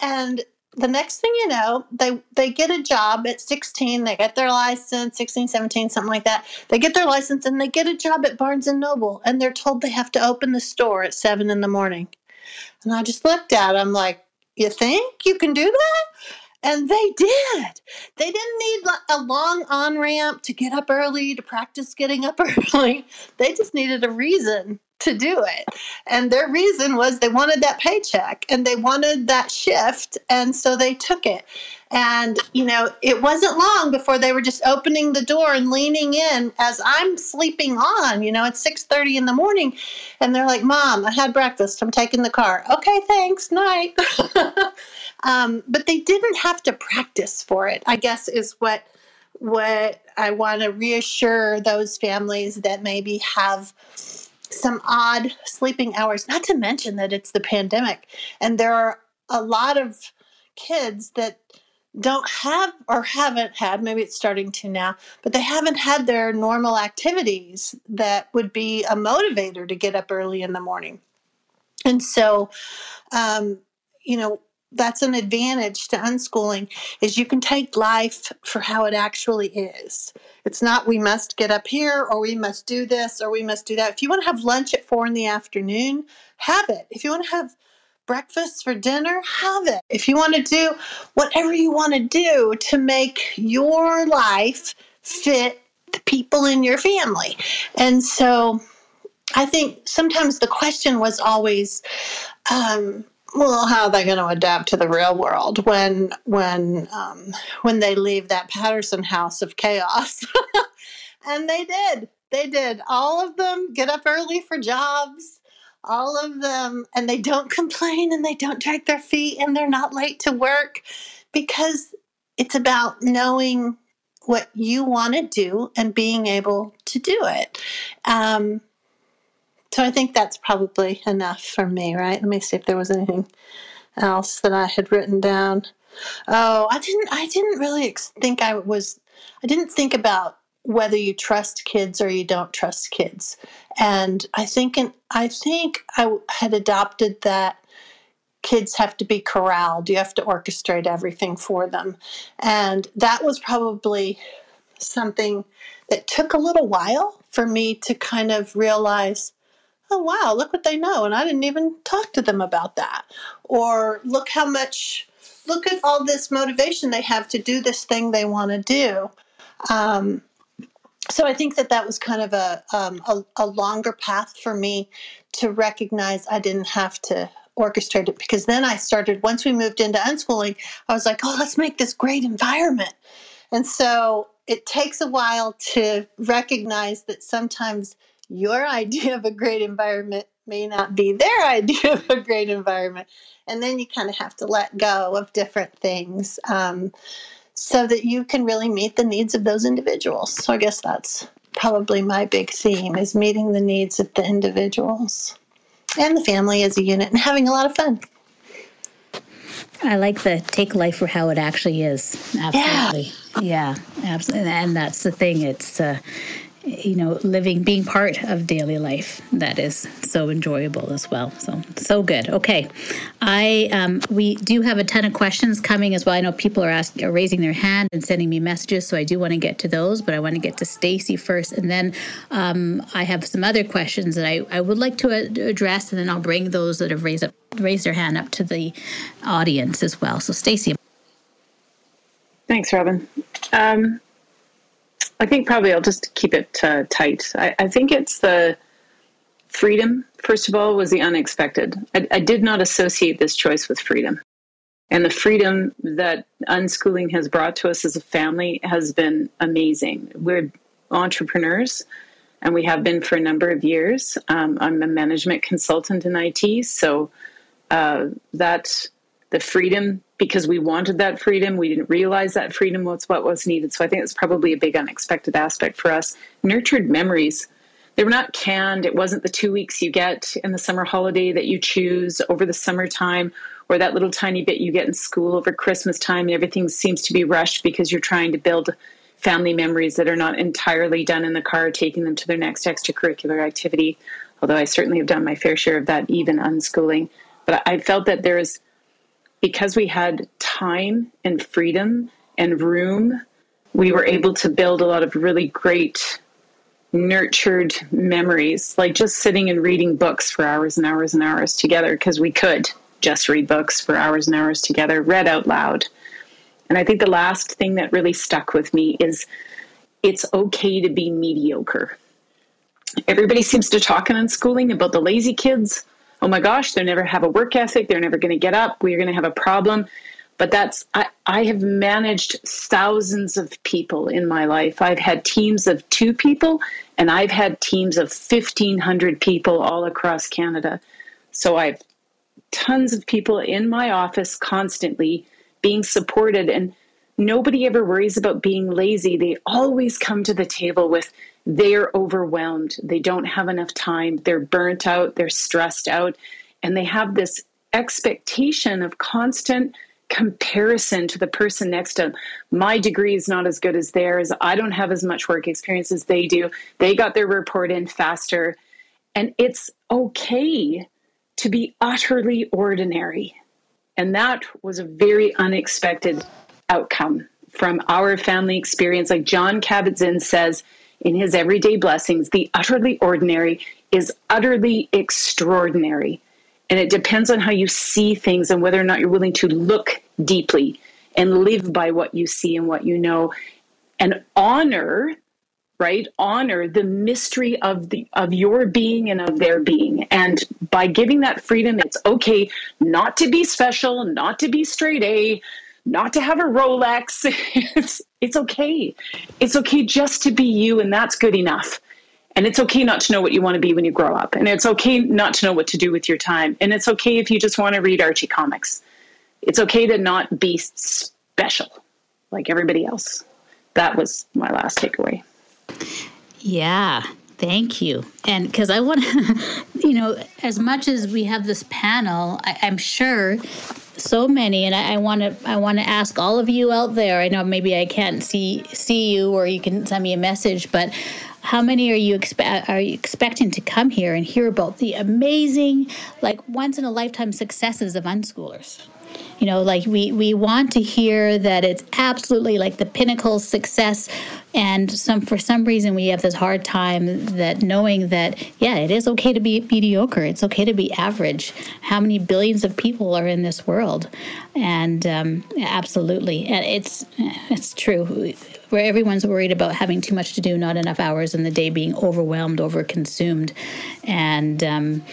And the next thing you know, they they get a job at 16, they get their license, 16, 17, something like that. They get their license and they get a job at Barnes and Noble and they're told they have to open the store at 7 in the morning. And I just looked at them like, "You think you can do that?" And they did. They didn't need a long on ramp to get up early, to practice getting up early. They just needed a reason to do it. And their reason was they wanted that paycheck and they wanted that shift. And so they took it. And, you know, it wasn't long before they were just opening the door and leaning in as I'm sleeping on, you know, it's 6.30 in the morning. And they're like, Mom, I had breakfast. I'm taking the car. Okay, thanks. Night. um, but they didn't have to practice for it, I guess is what what I want to reassure those families that maybe have some odd sleeping hours, not to mention that it's the pandemic. And there are a lot of kids that don't have or haven't had, maybe it's starting to now, but they haven't had their normal activities that would be a motivator to get up early in the morning. And so, um, you know, that's an advantage to unschooling is you can take life for how it actually is. It's not we must get up here or we must do this or we must do that. If you want to have lunch at four in the afternoon have it. If you want to have breakfast for dinner have it. If you want to do whatever you want to do to make your life fit the people in your family. And so i think sometimes the question was always um, well, how are they going to adapt to the real world when when um, when they leave that Patterson house of chaos? and they did. They did. All of them get up early for jobs. All of them, and they don't complain and they don't drag their feet and they're not late to work because it's about knowing what you want to do and being able to do it. Um, so I think that's probably enough for me, right? Let me see if there was anything else that I had written down. Oh, I didn't. I didn't really think I was. I didn't think about whether you trust kids or you don't trust kids, and I think. In, I think I had adopted that kids have to be corralled. You have to orchestrate everything for them, and that was probably something that took a little while for me to kind of realize oh wow look what they know and i didn't even talk to them about that. Or look how much look at all this motivation they have to do this thing they want to do. Um, so i think that that was kind of a, um, a, a longer path for me to recognize i didn't have to orchestrate it because then i started once we moved into unschooling i was like oh let's make this great environment. And so it takes a while to recognize that sometimes your idea of a great environment may not be their idea of a great environment. And then you kind of have to let go of different things um, so that you can really meet the needs of those individuals. So I guess that's probably my big theme is meeting the needs of the individuals and the family as a unit and having a lot of fun. I like the take life for how it actually is. Absolutely. Yeah, yeah absolutely. And that's the thing. It's uh, you know, living, being part of daily life that is so enjoyable as well. So, so good. Okay. I, um, we do have a ton of questions coming as well. I know people are asking, are raising their hand and sending me messages. So I do want to get to those, but I want to get to Stacy first. And then um, I have some other questions that I, I would like to address. And then I'll bring those that have raised up, raised their hand up to the audience as well. So Stacy. Thanks, Robin. Um, I think probably I'll just keep it uh, tight. I, I, think it's the freedom, first of all, was the unexpected. I, I, did not associate this choice with freedom. And the freedom that unschooling has brought to us as a family has been amazing. We're entrepreneurs, and we have been for a number of years. Um, I'm a management consultant in IT, so uh, that the freedom because we wanted that freedom. We didn't realize that freedom was what was needed. So I think it's probably a big unexpected aspect for us. Nurtured memories. They were not canned. It wasn't the two weeks you get in the summer holiday that you choose over the summertime or that little tiny bit you get in school over Christmas time. and Everything seems to be rushed because you're trying to build family memories that are not entirely done in the car, taking them to their next extracurricular activity. Although I certainly have done my fair share of that, even unschooling. But I felt that there is because we had time and freedom and room, we were able to build a lot of really great nurtured memories, like just sitting and reading books for hours and hours and hours together because we could just read books for hours and hours together, read out loud. And I think the last thing that really stuck with me is it's okay to be mediocre. Everybody seems to talk in unschooling about the lazy kids. Oh my gosh, they never have a work ethic. They're never going to get up. We're going to have a problem. But that's, I, I have managed thousands of people in my life. I've had teams of two people, and I've had teams of 1,500 people all across Canada. So I've tons of people in my office constantly being supported and nobody ever worries about being lazy they always come to the table with they're overwhelmed they don't have enough time they're burnt out they're stressed out and they have this expectation of constant comparison to the person next to them. My degree is not as good as theirs. I don't have as much work experience as they do. They got their report in faster. And it's okay to be utterly ordinary. And that was a very unexpected outcome from our family experience. Like John Kabat-Zinn says in his Everyday Blessings, the utterly ordinary is utterly extraordinary. And it depends on how you see things and whether or not you're willing to look deeply and live by what you see and what you know and honor right honor the mystery of the of your being and of their being and by giving that freedom it's okay not to be special not to be straight a not to have a rolex. It's it's okay. It's okay just to be you and that's good enough. And it's okay not to know what you want to be when you grow up. And it's okay not to know what to do with your time. And it's okay if you just want to read archie comics. It's okay to not be special like everybody else. That was my last takeaway. Yeah, thank you. And because I want to, you know, as much as we have this panel, I, am sure so many, and I want to, I want to ask all of you out there. I know maybe I can't see see you, or you can send me a message, but how many are you expect are you expecting to come here and hear about the amazing, like once in a lifetime successes of unschoolers? You know like we we want to hear that it's absolutely like the pinnacle success. And some for some reason we have this hard time that knowing that yeah it is okay to be mediocre. It's okay to be average. How many billions of people are in this world? And um, absolutely. And it's it's true. Where everyone's worried about having too much to do not enough hours in the day being overwhelmed over consumed and um,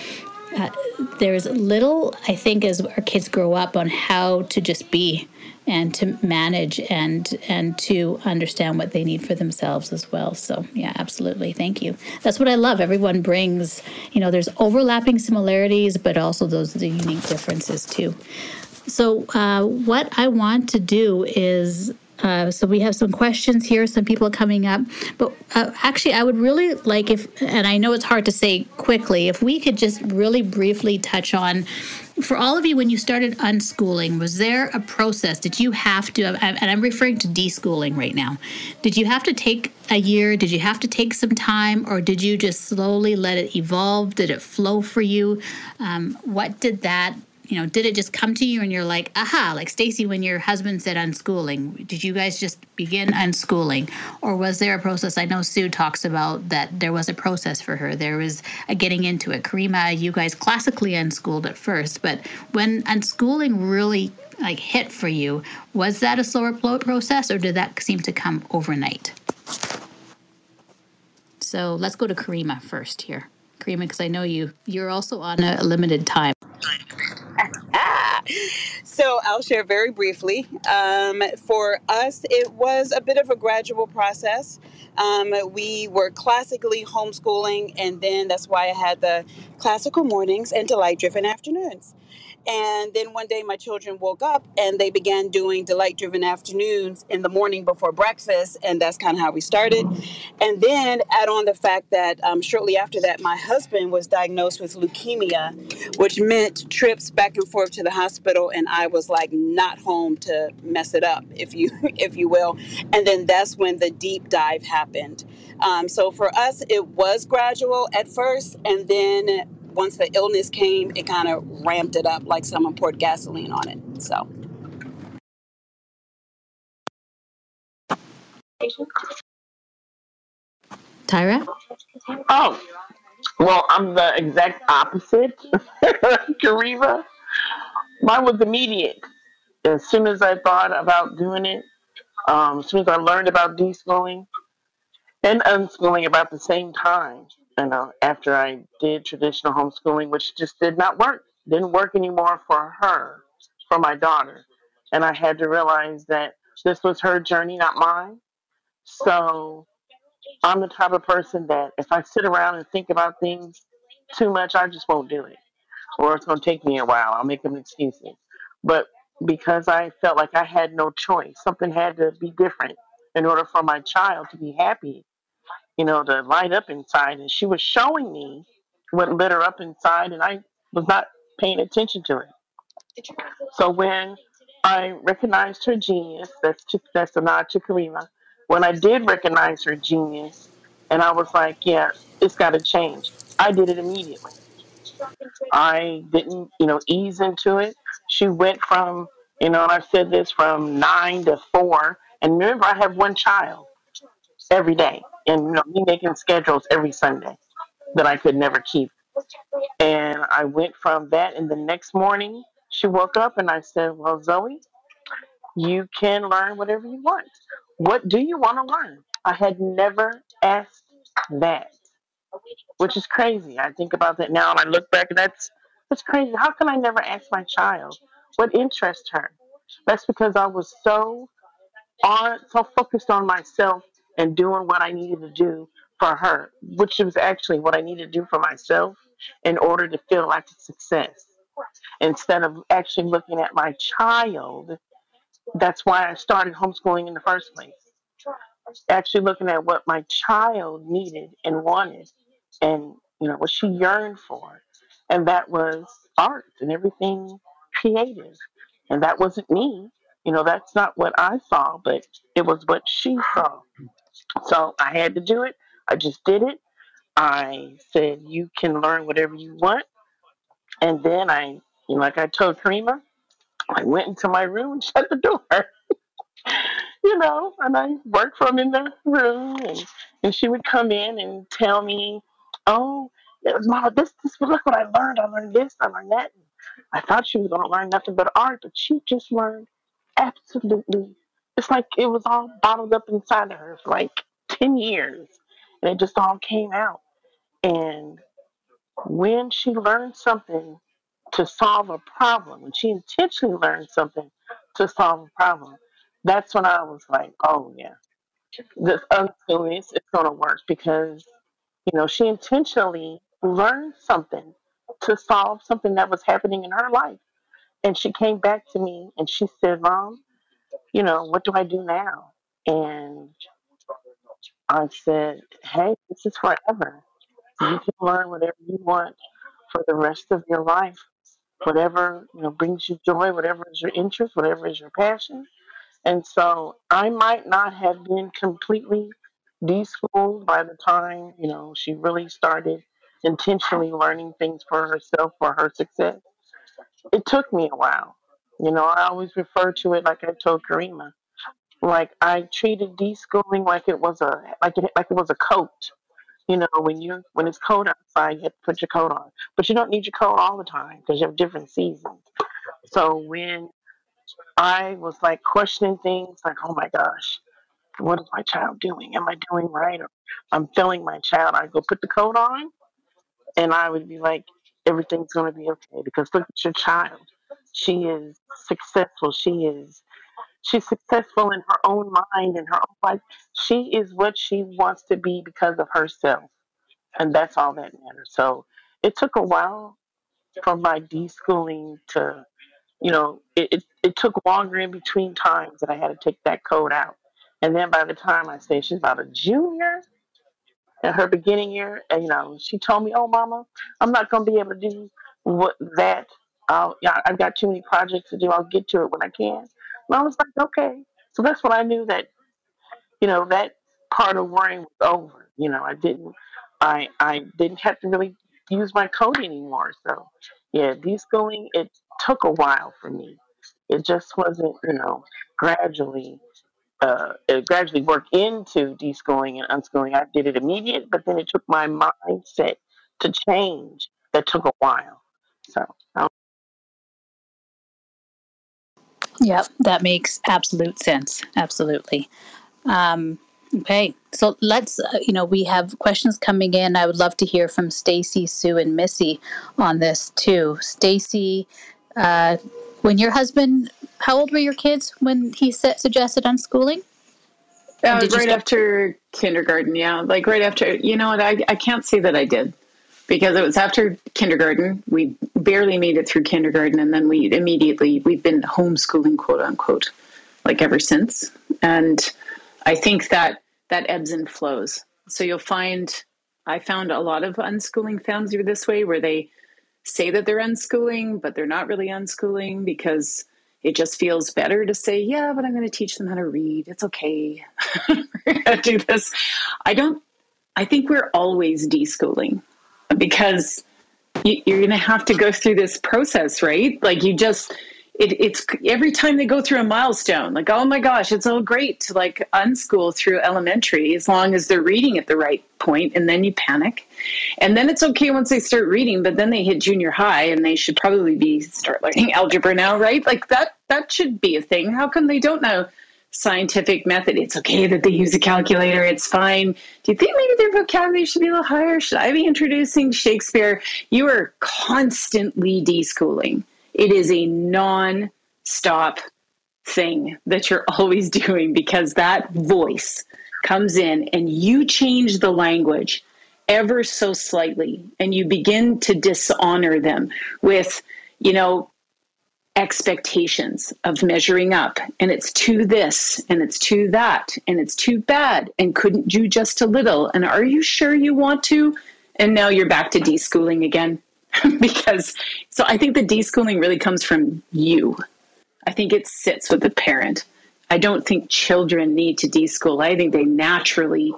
uh, there's little, I think, as our kids grow up on how to just be and to manage and and to understand what they need for themselves as well. So yeah, absolutely. Thank you. That's what I love. Everyone brings, you know, there's overlapping similarities, but also those are the unique differences too. So uh, what I want to do is uh, so we have some questions here, some people coming up. But uh, actually, I would really like if, and I know it's hard to say quickly, if we could just really briefly touch on, for all of you, when you started unschooling, was there a process? Did you have to, and I'm referring to deschooling right now, did you have to take a year? Did you have to take some time? Or did you just slowly let it evolve? Did it flow for you? Um, what did that you know, did it just come to you and you're like, aha, like Stacy, when your husband said unschooling, did you guys just begin unschooling? Or was there a process? I know Sue talks about that there was a process for her. There was a getting into it. Karima, you guys classically unschooled at first, but when unschooling really like hit for you, was that a slower process or did that seem to come overnight? So let's go to Karima first here. Karima, because I know you you're also on a limited time. so I'll share very briefly. Um, for us, it was a bit of a gradual process. Um, we were classically homeschooling, and then that's why I had the classical mornings and delight driven afternoons. And then one day my children woke up and they began doing delight driven afternoons in the morning before breakfast. And that's kind of how we started. And then add on the fact that um, shortly after that, my husband was diagnosed with leukemia, which meant trips back and forth to the hospital. And I was like not home to mess it up, if you, if you will. And then that's when the deep dive happened. Um, so for us, it was gradual at first. And then once the illness came, it kind of ramped it up like someone poured gasoline on it. So. Tyra? Oh, well, I'm the exact opposite. Karima. Mine was immediate. as soon as I thought about doing it, um, as soon as I learned about deschooling and unschooling about the same time, you know, after I did traditional homeschooling, which just did not work, didn't work anymore for her, for my daughter. And I had to realize that this was her journey, not mine. So I'm the type of person that if I sit around and think about things too much, I just won't do it. Or it's going to take me a while. I'll make them excuses. But because I felt like I had no choice, something had to be different in order for my child to be happy, you know, to light up inside. And she was showing me what lit her up inside, and I was not paying attention to it. So when I recognized her genius, that's to, that's a nod to Karima. When I did recognize her genius, and I was like, yeah, it's got to change. I did it immediately. I didn't, you know, ease into it. She went from, you know, and I've said this from nine to four. And remember, I have one child every day, and you know, me making schedules every Sunday that I could never keep. And I went from that, and the next morning she woke up, and I said, "Well, Zoe, you can learn whatever you want. What do you want to learn?" I had never asked that which is crazy. I think about that now and I look back and that's that's crazy. How can I never ask my child what interests her? That's because I was so on so focused on myself and doing what I needed to do for her, which was actually what I needed to do for myself in order to feel like a success. Instead of actually looking at my child, that's why I started homeschooling in the first place. Actually looking at what my child needed and wanted and you know what she yearned for and that was art and everything creative and that wasn't me you know that's not what i saw but it was what she saw so i had to do it i just did it i said you can learn whatever you want and then i you know like i told karima i went into my room and shut the door you know, and I worked from in the room, and, and she would come in and tell me, "Oh, it was Mama, this, this, look what I learned. I learned this, I learned that." I thought she was going to learn nothing but art, but she just learned absolutely. It's like it was all bottled up inside of her for like ten years, and it just all came out. And when she learned something to solve a problem, when she intentionally learned something to solve a problem, that's when I was like, oh yeah, this unschooling is going to work because you know she intentionally learned something to solve something that was happening in her life, and she came back to me and she said, "Mom, you know what do I do now?" And I said, "Hey, this is forever. You can learn whatever you want for the rest of your life." Whatever you know brings you joy, whatever is your interest, whatever is your passion, and so I might not have been completely deschooled by the time, you know, she really started intentionally learning things for herself for her success. It took me a while. You know, I always refer to it like I told Karima. Like I treated deschooling like it was a like it like it was a coat. You know, when you when it's cold outside, you have to put your coat on, but you don't need your coat all the time because you have different seasons. So when I was like questioning things like, oh my gosh, what is my child doing? Am I doing right? Or I'm failing my child. I go put the coat on and I would be like, everything's going to be okay because look at your child. She is successful. She is. She's successful in her own mind and her own life. She is what she wants to be because of herself. And that's all that matters. So it took a while for my deschooling to you know, it, it, it took longer in between times that I had to take that code out. And then by the time I say she's about a junior in her beginning year, and, you know, she told me, "Oh, Mama, I'm not going to be able to do what that. I'll, yeah, I've got too many projects to do. I'll get to it when I can." And I was like, "Okay." So that's when I knew that, you know, that part of worrying was over. You know, I didn't, I, I didn't have to really use my code anymore. So, yeah, deschooling it took a while for me. It just wasn't, you know, gradually. Uh, it gradually worked into deschooling and unschooling. I did it immediate, but then it took my mindset to change. That took a while. So. Yep, that makes absolute sense. Absolutely. Um, okay, so let's, uh, you know, we have questions coming in. I would love to hear from Stacy, Sue, and Missy on this too. Stacy, uh, when your husband, how old were your kids when he set, suggested unschooling? Uh, right start- after kindergarten, yeah. Like right after, you know what, I, I can't say that I did because it was after kindergarten. We barely made it through kindergarten, and then we immediately we've been homeschooling, quote unquote, like ever since. And I think that that ebbs and flows. So you'll find I found a lot of unschooling families are this way, where they say that they're unschooling, but they're not really unschooling because it just feels better to say, yeah, but I'm going to teach them how to read. It's okay. do this. I don't, I think we're always deschooling because you're going to have to go through this process, right? Like you just, it, it's every time they go through a milestone, like, oh my gosh, it's all great to like unschool through elementary as long as they're reading at the right point, and then you panic. And then it's okay once they start reading, but then they hit junior high and they should probably be start learning algebra now, right? Like that that should be a thing. How come they don't know scientific method. It's okay that they use a calculator. It's fine. Do you think maybe their vocabulary should be a little higher? Should I be introducing Shakespeare? You are constantly deschooling. It is a non stop thing that you're always doing because that voice comes in and you change the language ever so slightly and you begin to dishonor them with, you know, expectations of measuring up and it's to this and it's to that and it's too bad and couldn't do just a little and are you sure you want to? And now you're back to deschooling again because so i think the deschooling really comes from you. I think it sits with the parent. I don't think children need to deschool. I think they naturally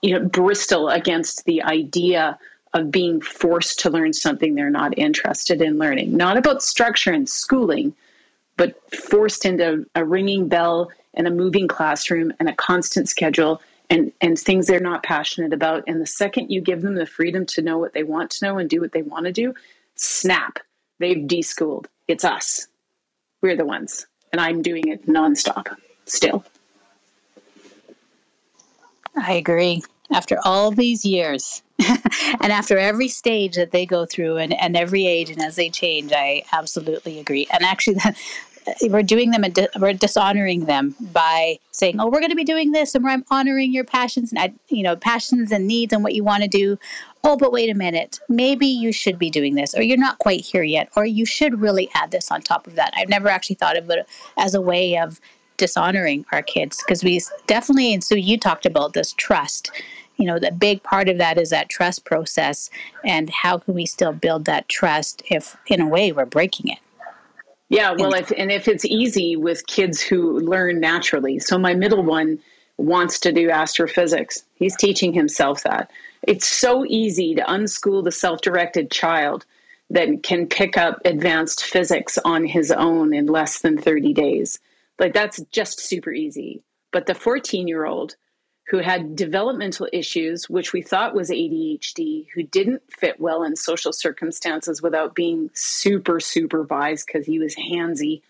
you know bristle against the idea of being forced to learn something they're not interested in learning. Not about structure and schooling, but forced into a ringing bell and a moving classroom and a constant schedule and, and things they're not passionate about. And the second you give them the freedom to know what they want to know and do what they want to do, snap, they've deschooled. It's us. We're the ones. And I'm doing it nonstop still. I agree. After all these years, and after every stage that they go through and, and every age and as they change, I absolutely agree. And actually, uh, we're doing them and we're dishonoring them by saying, "Oh, we're going to be doing this, and I'm honoring your passions and you know passions and needs and what you want to do." Oh, but wait a minute, maybe you should be doing this, or you're not quite here yet, or you should really add this on top of that. I've never actually thought of it as a way of dishonoring our kids because we definitely, and so you talked about this trust you know the big part of that is that trust process and how can we still build that trust if in a way we're breaking it? Yeah well and, if, and if it's easy with kids who learn naturally. So my middle one wants to do astrophysics. He's teaching himself that. It's so easy to unschool the self-directed child that can pick up advanced physics on his own in less than 30 days. Like that's just super easy. But the 14 year old who had developmental issues, which we thought was ADHD, who didn't fit well in social circumstances without being super supervised because he was handsy.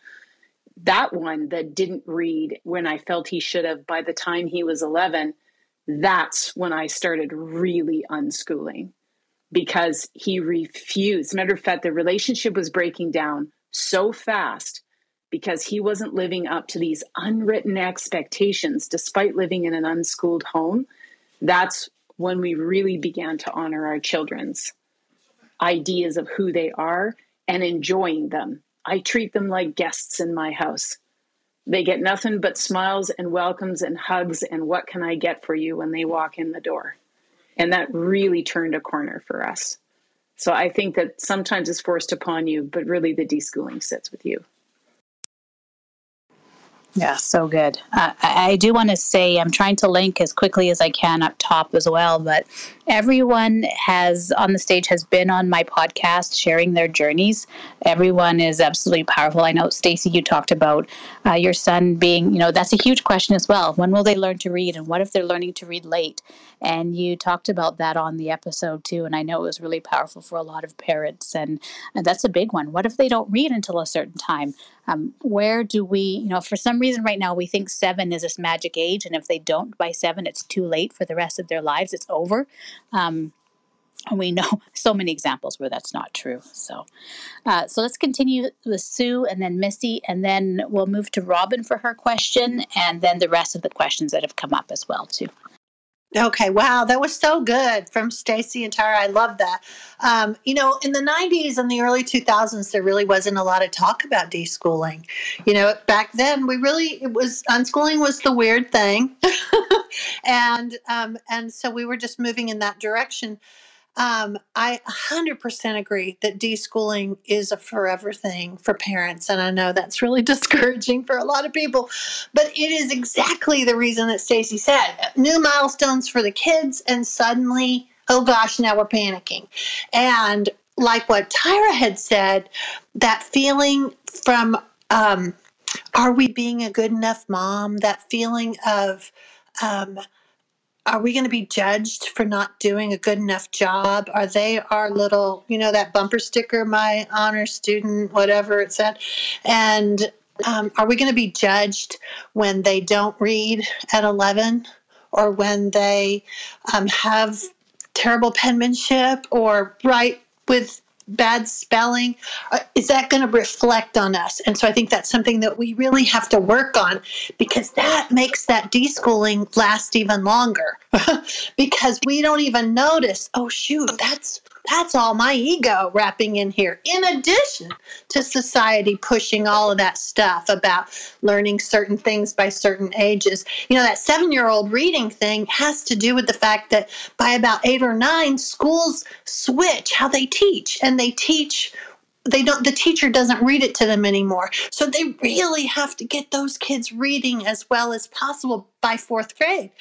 That one that didn't read when I felt he should have by the time he was 11, that's when I started really unschooling because he refused. Matter of fact, the relationship was breaking down so fast because he wasn't living up to these unwritten expectations despite living in an unschooled home, that's when we really began to honor our children's ideas of who they are and enjoying them. I treat them like guests in my house. They get nothing but smiles and welcomes and hugs and what can I get for you when they walk in the door. And that really turned a corner for us. So I think that sometimes it's forced upon you, but really the deschooling sits with you. Yeah, so good. Uh, I, do want to say I'm trying to link as quickly as I can up top as well, but everyone has on the stage has been on my podcast sharing their journeys. Everyone is absolutely powerful. I know Stacy, you talked about uh, your son being, you know, that's a huge question as well. When will they learn to read, and what if they're learning to read late? And you talked about that on the episode too, and I know it was really powerful for a lot of parents, and, and that's a big one. What if they don't read until a certain time? Um, where do we, you know, for some reason right now we think seven is this magic age, and if they don't by seven, it's too late for the rest of their lives. It's over. Um, and we know so many examples where that's not true. So, uh, so let's continue with Sue and then Missy, and then we'll move to Robin for her question, and then the rest of the questions that have come up as well too. Okay, wow, that was so good from Stacy and Tara. I love that. Um, you know, in the 90s and the early 2000s, there really wasn't a lot of talk about deschooling. You know, back then, we really, it was, unschooling was the weird thing. and, um, and so we were just moving in that direction. Um, I 100% agree that deschooling is a forever thing for parents. And I know that's really discouraging for a lot of people, but it is exactly the reason that Stacy said new milestones for the kids, and suddenly, oh gosh, now we're panicking. And like what Tyra had said, that feeling from, um, are we being a good enough mom? That feeling of, um, are we going to be judged for not doing a good enough job? Are they our little, you know, that bumper sticker, my honor student, whatever it said? And um, are we going to be judged when they don't read at 11 or when they um, have terrible penmanship or write with bad spelling uh, is that going to reflect on us? And so i think that's something that we really have to work on because that makes that deschooling last even longer. Because we don't even notice oh shoot that's that's all my ego wrapping in here, in addition to society pushing all of that stuff about learning certain things by certain ages. You know, that seven year old reading thing has to do with the fact that by about eight or nine, schools switch how they teach, and they teach they don't the teacher doesn't read it to them anymore. So they really have to get those kids reading as well as possible by fourth grade.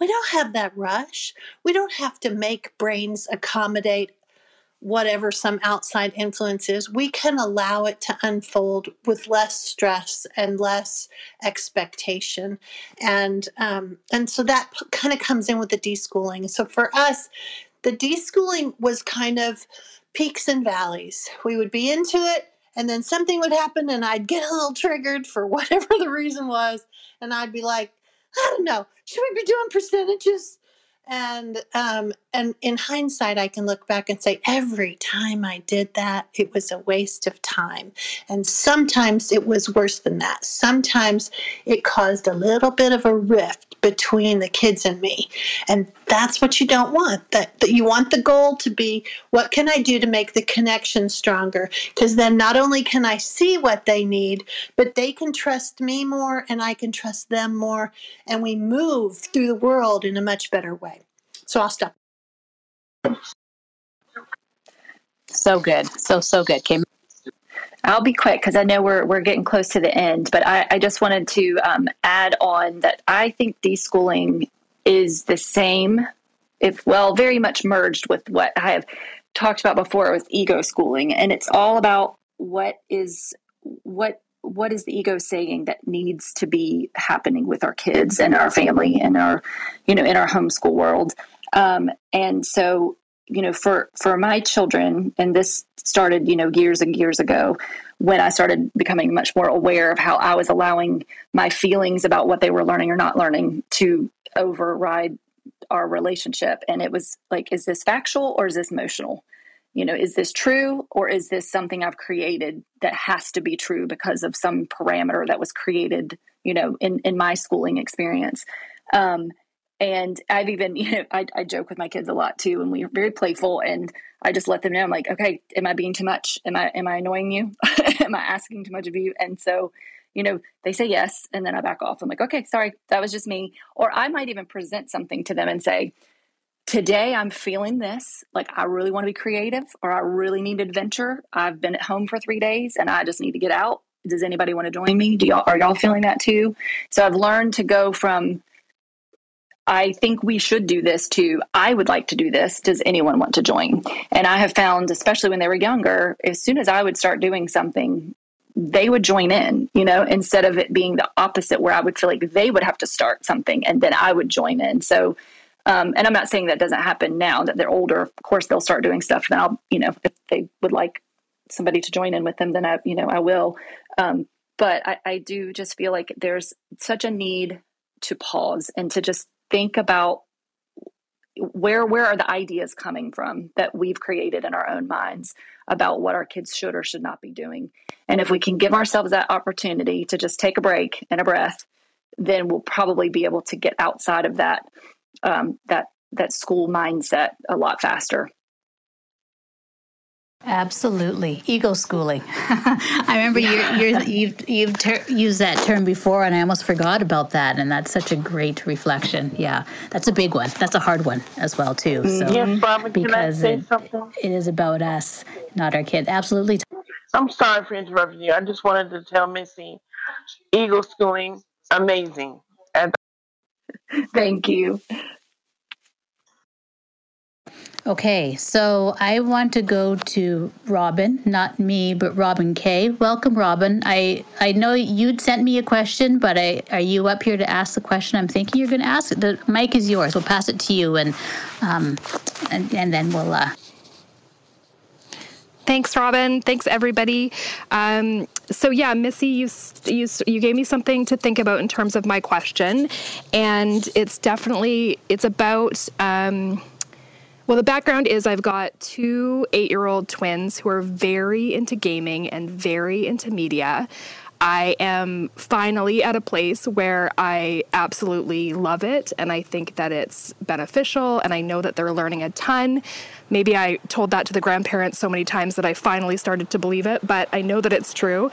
We don't have that rush. We don't have to make brains accommodate whatever some outside influence is, we can allow it to unfold with less stress and less expectation, and um, and so that kind of comes in with the deschooling. So for us, the deschooling was kind of peaks and valleys. We would be into it, and then something would happen, and I'd get a little triggered for whatever the reason was, and I'd be like, I don't know, should we be doing percentages? And um, and in hindsight i can look back and say every time i did that it was a waste of time. And sometimes it was worse than that. Sometimes it caused a little bit of a rift between the kids and me. And that's what you don't want that, that you want the goal to be what can i do to make the connection stronger? Because then not only can i see what they need but they can trust me more and i can trust them more and we move through the world in a much better way so I'll stop. So good. So, so good. Kim. I'll be quick because I know we're we're getting close to the end, but I, I just wanted to um, add on that I think deschooling is the same, if well, very much merged with what I have talked about before with ego schooling, and it's all about what is what what is the ego saying that needs to be happening with our kids and our family and our you know in our homeschool world um, and so, you know, for for my children, and this started, you know, years and years ago, when I started becoming much more aware of how I was allowing my feelings about what they were learning or not learning to override our relationship. And it was like, is this factual or is this emotional? You know, is this true or is this something I've created that has to be true because of some parameter that was created, you know, in, in my schooling experience? Um, and I've even, you know, I, I joke with my kids a lot too, and we're very playful. And I just let them know, I'm like, okay, am I being too much? Am I, am I annoying you? am I asking too much of you? And so, you know, they say yes, and then I back off. I'm like, okay, sorry, that was just me. Or I might even present something to them and say, today I'm feeling this. Like, I really want to be creative, or I really need adventure. I've been at home for three days and I just need to get out. does anybody want to join me? Do y'all are y'all feeling that too? So I've learned to go from I think we should do this too. I would like to do this. Does anyone want to join? And I have found, especially when they were younger, as soon as I would start doing something, they would join in, you know, instead of it being the opposite where I would feel like they would have to start something and then I would join in. So, um, and I'm not saying that doesn't happen now that they're older. Of course, they'll start doing stuff. Then I'll, you know, if they would like somebody to join in with them, then I, you know, I will. Um, but I, I do just feel like there's such a need to pause and to just think about where where are the ideas coming from that we've created in our own minds about what our kids should or should not be doing and if we can give ourselves that opportunity to just take a break and a breath then we'll probably be able to get outside of that um, that that school mindset a lot faster Absolutely, ego schooling. I remember yeah. you have you've, you've ter- used that term before, and I almost forgot about that. And that's such a great reflection. Yeah, that's a big one. That's a hard one as well too. So yes, Barbara, because can I say it, something? it is about us, not our kids. Absolutely. I'm sorry for interrupting you. I just wanted to tell Missy, ego schooling, amazing. Thank you. Okay, so I want to go to Robin, not me, but Robin K. Welcome, Robin. I I know you'd sent me a question, but I are you up here to ask the question? I'm thinking you're going to ask. It. The mic is yours. We'll pass it to you, and um, and, and then we'll. Uh... Thanks, Robin. Thanks, everybody. Um, so yeah, Missy, you, you you gave me something to think about in terms of my question, and it's definitely it's about. Um, well, the background is I've got two eight year old twins who are very into gaming and very into media. I am finally at a place where I absolutely love it and I think that it's beneficial and I know that they're learning a ton. Maybe I told that to the grandparents so many times that I finally started to believe it, but I know that it's true.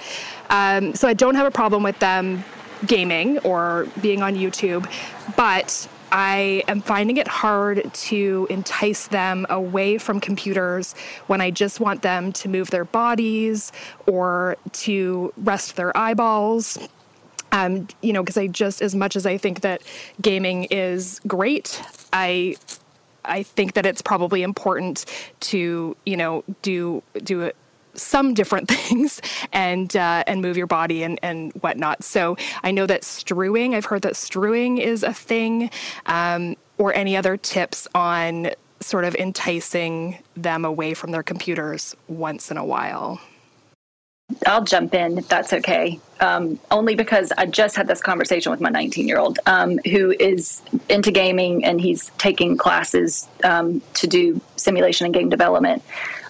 Um, so I don't have a problem with them gaming or being on YouTube, but I am finding it hard to entice them away from computers when I just want them to move their bodies or to rest their eyeballs. Um, you know, because I just, as much as I think that gaming is great, I I think that it's probably important to you know do do some different things and uh, and move your body and and whatnot. So I know that strewing. I've heard that strewing is a thing. Um, or any other tips on sort of enticing them away from their computers once in a while. I'll jump in if that's okay. Um, only because I just had this conversation with my 19 year old um, who is into gaming and he's taking classes um, to do simulation and game development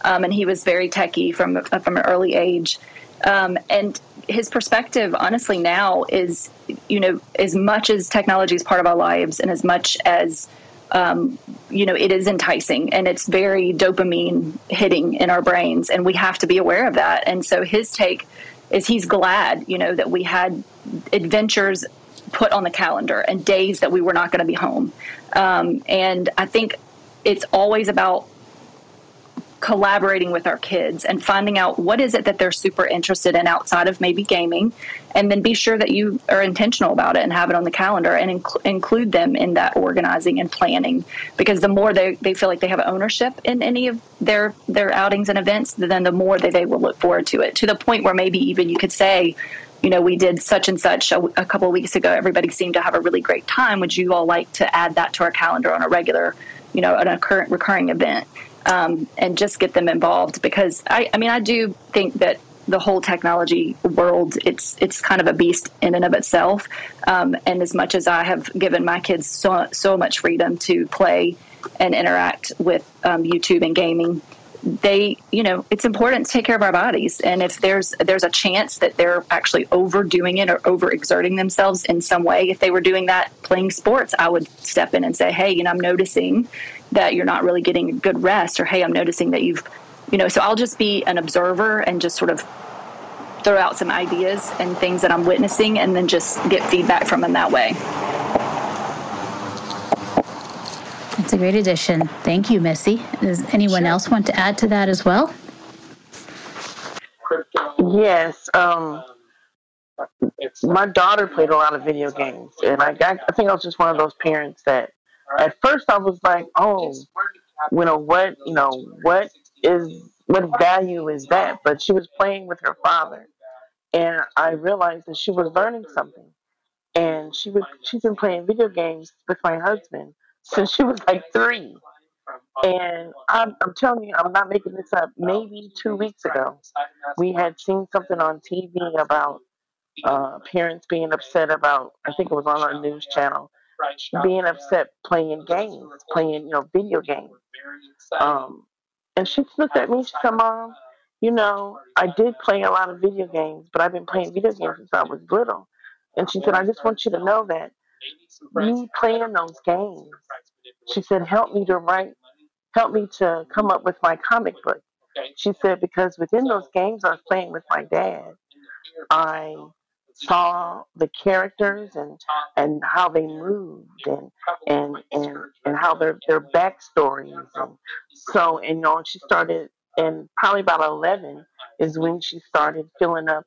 um, and he was very techy from uh, from an early age. Um, and his perspective, honestly, now is you know as much as technology is part of our lives, and as much as um, you know it is enticing and it's very dopamine hitting in our brains, and we have to be aware of that. And so his take is he's glad you know that we had adventures put on the calendar and days that we were not going to be home. Um, and I think it's always about collaborating with our kids and finding out what is it that they're super interested in outside of maybe gaming and then be sure that you are intentional about it and have it on the calendar and inc- include them in that organizing and planning because the more they, they feel like they have ownership in any of their their outings and events then the more they, they will look forward to it to the point where maybe even you could say you know, we did such and such a, a couple of weeks ago. Everybody seemed to have a really great time. Would you all like to add that to our calendar on a regular, you know, an a current recurring event? Um, and just get them involved because I, I mean I do think that the whole technology world it's it's kind of a beast in and of itself. Um, and as much as I have given my kids so so much freedom to play and interact with um, YouTube and gaming they you know it's important to take care of our bodies. And if there's there's a chance that they're actually overdoing it or overexerting themselves in some way if they were doing that playing sports i would step in and say hey you know i'm noticing that you're not really getting a good rest or hey i'm noticing that you've you know so i'll just be an observer and just sort of throw out some ideas and things that i'm witnessing and then just get feedback from them that way That's a great addition. Thank you, Missy. Does anyone sure. else want to add to that as well? Yes. Um, my daughter played a lot of video games, and I got, I think I was just one of those parents that at first I was like, oh, you know what, you know what is what value is that? But she was playing with her father, and I realized that she was learning something, and she was she's been playing video games with my husband since she was like three. And I'm, I'm telling you, I'm not making this up. Maybe two weeks ago, we had seen something on TV about uh, parents being upset about, I think it was on our news channel, being upset playing games, playing, you know, video games. Um, and she looked at me, she said, Mom, you know, I did play a lot of video games, but I've been playing video games since I was little. And she said, I just want you to know that me playing those games, she said, help me to write, help me to come up with my comic book. She said, because within those games I was playing with my dad, I saw the characters and and how they moved and and and, and how their their backstories and so and you know she started and probably about 11 is when she started filling up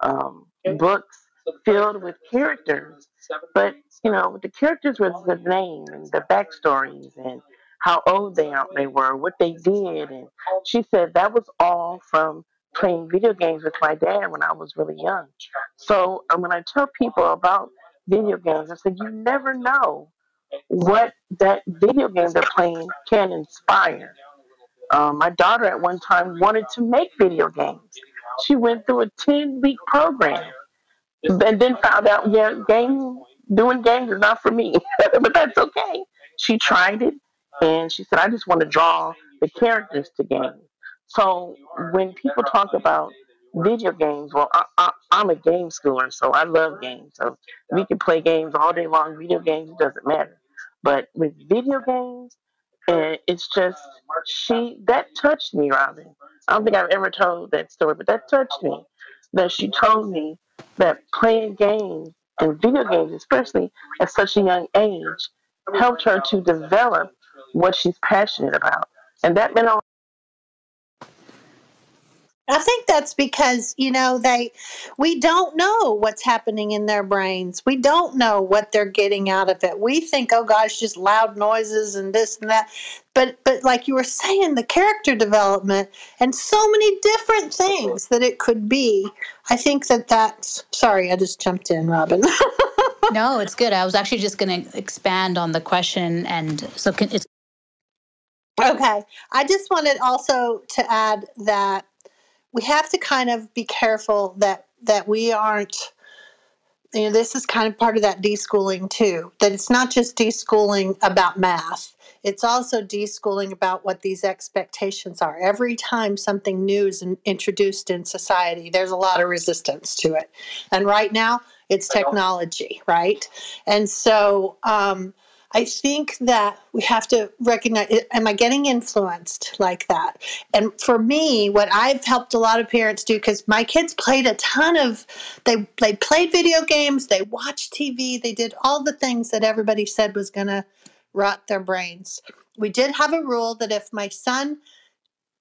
um, books filled with characters. But you know the characters was the name and the backstories and how old they they were what they did and she said that was all from playing video games with my dad when I was really young. So um, when I tell people about video games, I said, you never know what that video game they're playing can inspire. Um, my daughter at one time wanted to make video games. She went through a 10 week program and then found out, yeah, game doing games is not for me, but that's okay. She tried it and she said, I just want to draw the characters to games. So when people talk about video games, well, I, I, I'm a game schooler, so I love games. So we can play games all day long. Video games it doesn't matter. But with video games, and it's just she that touched me, Robin. I don't think I've ever told that story, but that touched me. That she told me that playing games and video games, especially at such a young age, helped her to develop what she's passionate about, and that meant a I think that's because, you know, they we don't know what's happening in their brains. We don't know what they're getting out of it. We think, oh gosh, just loud noises and this and that. But but like you were saying, the character development and so many different things that it could be. I think that that's sorry, I just jumped in, Robin. no, it's good. I was actually just going to expand on the question and so can, it's Okay. I just wanted also to add that we have to kind of be careful that that we aren't you know this is kind of part of that deschooling too that it's not just deschooling about math. It's also deschooling about what these expectations are. Every time something new is introduced in society there's a lot of resistance to it. And right now it's technology right? And so um, I think that we have to recognize am I getting influenced like that? And for me, what I've helped a lot of parents do because my kids played a ton of they they played video games, they watched TV, they did all the things that everybody said was going to rot their brains. We did have a rule that if my son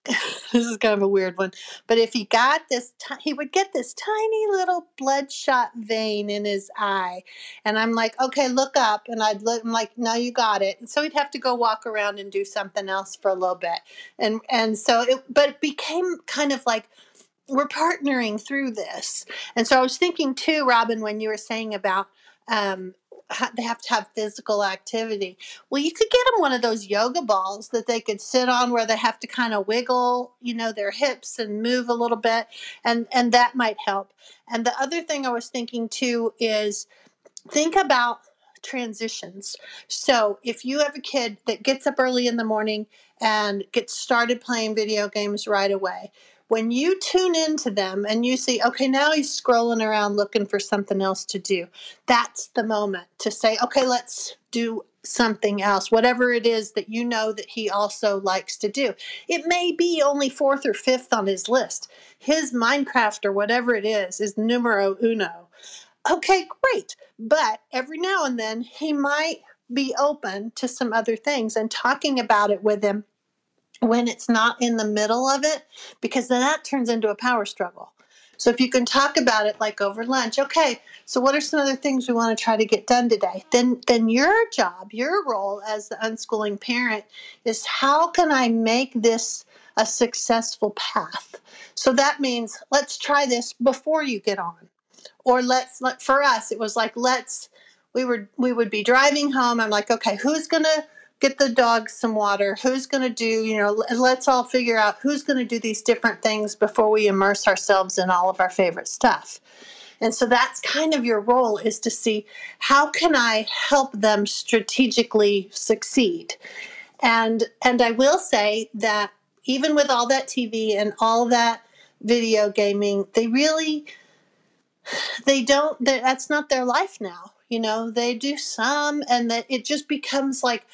this is kind of a weird one. But if he got this, t- he would get this tiny little bloodshot vein in his eye. And I'm like, okay, look up. And I'd look, I'm like, no, you got it. And so he'd have to go walk around and do something else for a little bit. And, and so it, but it became kind of like, we're partnering through this. And so I was thinking too, Robin, when you were saying about, um, they have to have physical activity. Well, you could get them one of those yoga balls that they could sit on where they have to kind of wiggle, you know, their hips and move a little bit, and and that might help. And the other thing I was thinking too is think about transitions. So if you have a kid that gets up early in the morning and gets started playing video games right away, when you tune into them and you see, okay, now he's scrolling around looking for something else to do, that's the moment to say, okay, let's do something else, whatever it is that you know that he also likes to do. It may be only fourth or fifth on his list. His Minecraft or whatever it is is numero uno. Okay, great. But every now and then he might be open to some other things and talking about it with him when it's not in the middle of it, because then that turns into a power struggle. So if you can talk about it like over lunch, okay, so what are some other things we want to try to get done today? Then then your job, your role as the unschooling parent is how can I make this a successful path? So that means let's try this before you get on. Or let's let for us it was like let's we were we would be driving home. I'm like, okay, who's gonna get the dogs some water? Who's gonna do, you know, let's all figure out who's gonna do these different things before we immerse ourselves in all of our favorite stuff. And so that's kind of your role is to see how can I help them strategically succeed. And and I will say that even with all that TV and all that video gaming, they really they don't that's not their life now you know they do some and that it just becomes like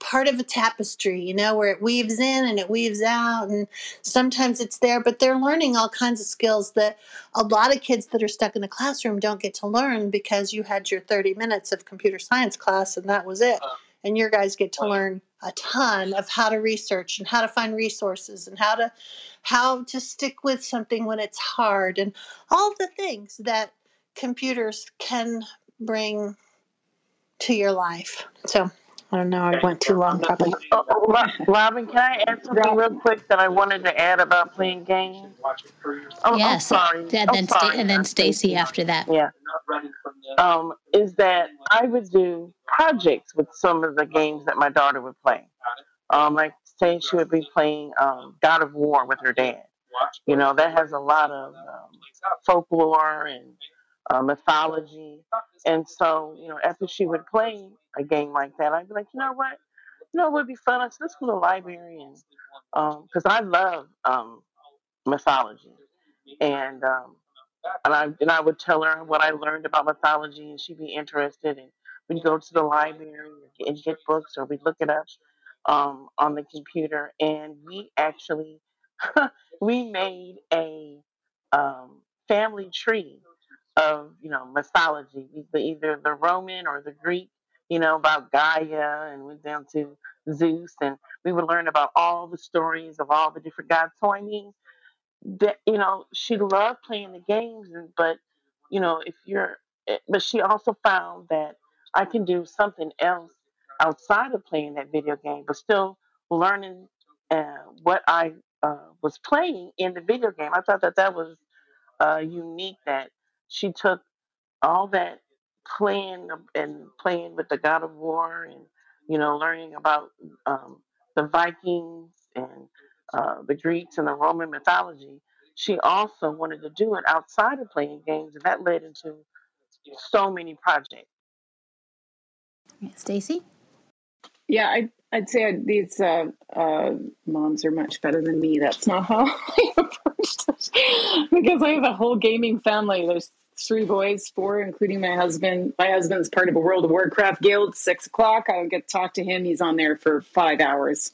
part of a tapestry you know where it weaves in and it weaves out and sometimes it's there but they're learning all kinds of skills that a lot of kids that are stuck in a classroom don't get to learn because you had your 30 minutes of computer science class and that was it. Uh-huh. And your guys get to learn a ton of how to research and how to find resources and how to how to stick with something when it's hard and all the things that computers can bring to your life. So I don't know. I went too long, probably. Oh, oh, Robin, can I add something real quick that I wanted to add about playing games? Oh, yes. I'm sorry. And then, sorry. and then Stacy after that. Yeah. Um, is that I would do projects with some of the games that my daughter would play. Um, like say she would be playing um, God of War with her dad. You know that has a lot of um, folklore and uh, mythology. And so, you know, after she would play a game like that, I'd be like, you know what? You know, it would be fun. Let's, let's go to the library because um, I love um, mythology. And, um, and I and I would tell her what I learned about mythology, and she'd be interested. And we'd go to the library and get books, or we'd look it up um, on the computer. And we actually we made a um, family tree of you know mythology, either the Roman or the Greek. You know about Gaia, and went down to Zeus, and we would learn about all the stories of all the different gods. So I mean, that you know, she loved playing the games, and but you know, if you're, eh, but she also found that I can do something else outside of playing that video game, but still learning uh, what I uh, was playing in the video game. I thought that that was uh, unique that she took all that playing and playing with the God of War and you know learning about um, the Vikings and uh, the Greeks and the Roman mythology. She also wanted to do it outside of playing games, and that led into so many projects. Stacy. Yeah, I, I'd say these uh, uh, moms are much better than me. That's not how I approached it because I have a whole gaming family. There's three boys, four, including my husband. My husband's part of a World of Warcraft guild. Six o'clock, I don't get to talk to him. He's on there for five hours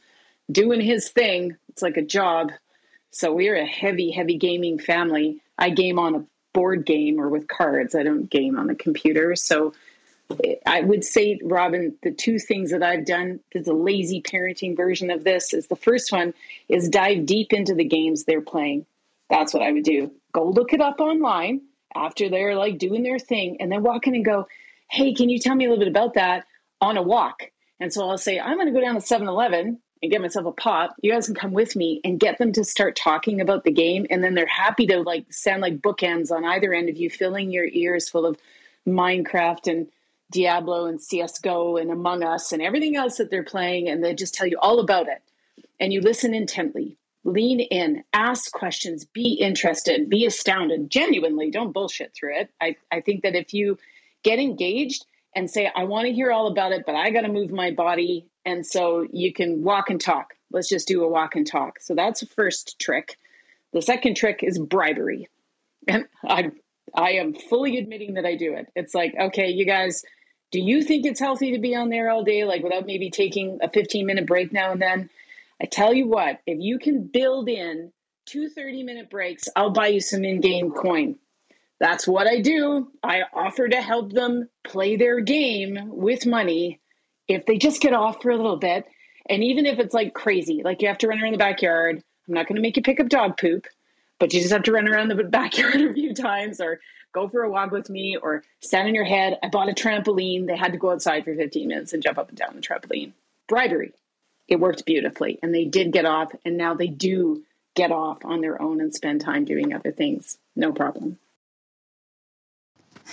doing his thing. It's like a job. So we're a heavy, heavy gaming family. I game on a board game or with cards. I don't game on the computer. So I would say, Robin, the two things that I've done, a lazy parenting version of this, is the first one is dive deep into the games they're playing. That's what I would do. Go look it up online after they're like doing their thing and then walk in and go, Hey, can you tell me a little bit about that on a walk? And so I'll say, I'm going to go down to 7 Eleven and get myself a pop. You guys can come with me and get them to start talking about the game. And then they're happy to like sound like bookends on either end of you, filling your ears full of Minecraft and Diablo and CSGO and Among Us and everything else that they're playing. And they just tell you all about it. And you listen intently lean in, ask questions, be interested, be astounded, genuinely, don't bullshit through it. I, I think that if you get engaged and say, I want to hear all about it, but I got to move my body. And so you can walk and talk. Let's just do a walk and talk. So that's the first trick. The second trick is bribery. And I, I am fully admitting that I do it. It's like, okay, you guys, do you think it's healthy to be on there all day, like without maybe taking a 15 minute break now and then? I tell you what, if you can build in two 30 minute breaks, I'll buy you some in game coin. That's what I do. I offer to help them play their game with money if they just get off for a little bit. And even if it's like crazy, like you have to run around the backyard, I'm not going to make you pick up dog poop. but you just have to run around the backyard a few times or go for a walk with me or stand on your head. I bought a trampoline. They had to go outside for 15 minutes and jump up and down the trampoline. Bribery. It worked beautifully. And they did get off, and now they do get off on their own and spend time doing other things. No problem.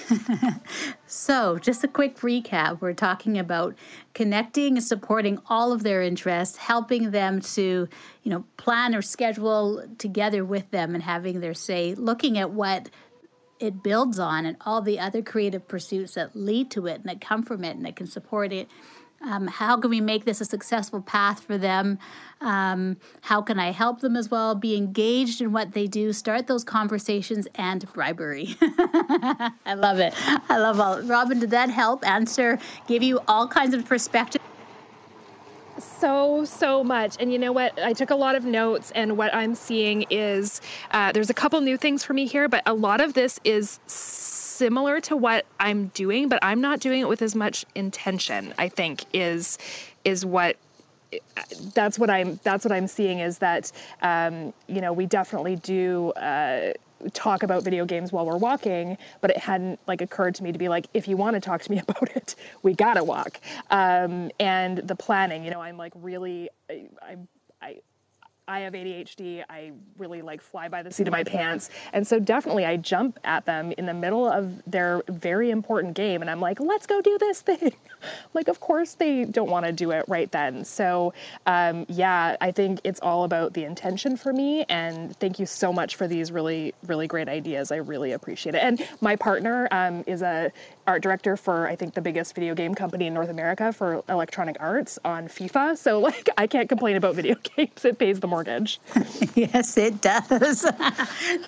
so, just a quick recap. We're talking about connecting and supporting all of their interests, helping them to, you know, plan or schedule together with them and having their say, looking at what it builds on and all the other creative pursuits that lead to it and that come from it and that can support it um, how can we make this a successful path for them? Um, how can I help them as well? Be engaged in what they do, start those conversations, and bribery. I love it. I love all. Robin, did that help answer, give you all kinds of perspective? so so much and you know what i took a lot of notes and what i'm seeing is uh, there's a couple new things for me here but a lot of this is similar to what I'm doing, but I'm not doing it with as much intention. I think is is what that's what I'm that's what I'm seeing is that um, you know we definitely do uh, talk about video games while we're walking, but it hadn't like occurred to me to be like if you want to talk to me about it, we gotta walk. Um, and the planning, you know, I'm like really I, I, I I have ADHD. I really like fly by the seat of my pants. And so definitely I jump at them in the middle of their very important game and I'm like, let's go do this thing. like, of course they don't want to do it right then. So, um, yeah, I think it's all about the intention for me. And thank you so much for these really, really great ideas. I really appreciate it. And my partner um, is a art director for I think the biggest video game company in North America for Electronic Arts on FIFA. So like I can't complain about video games. It pays the mortgage. yes, it does.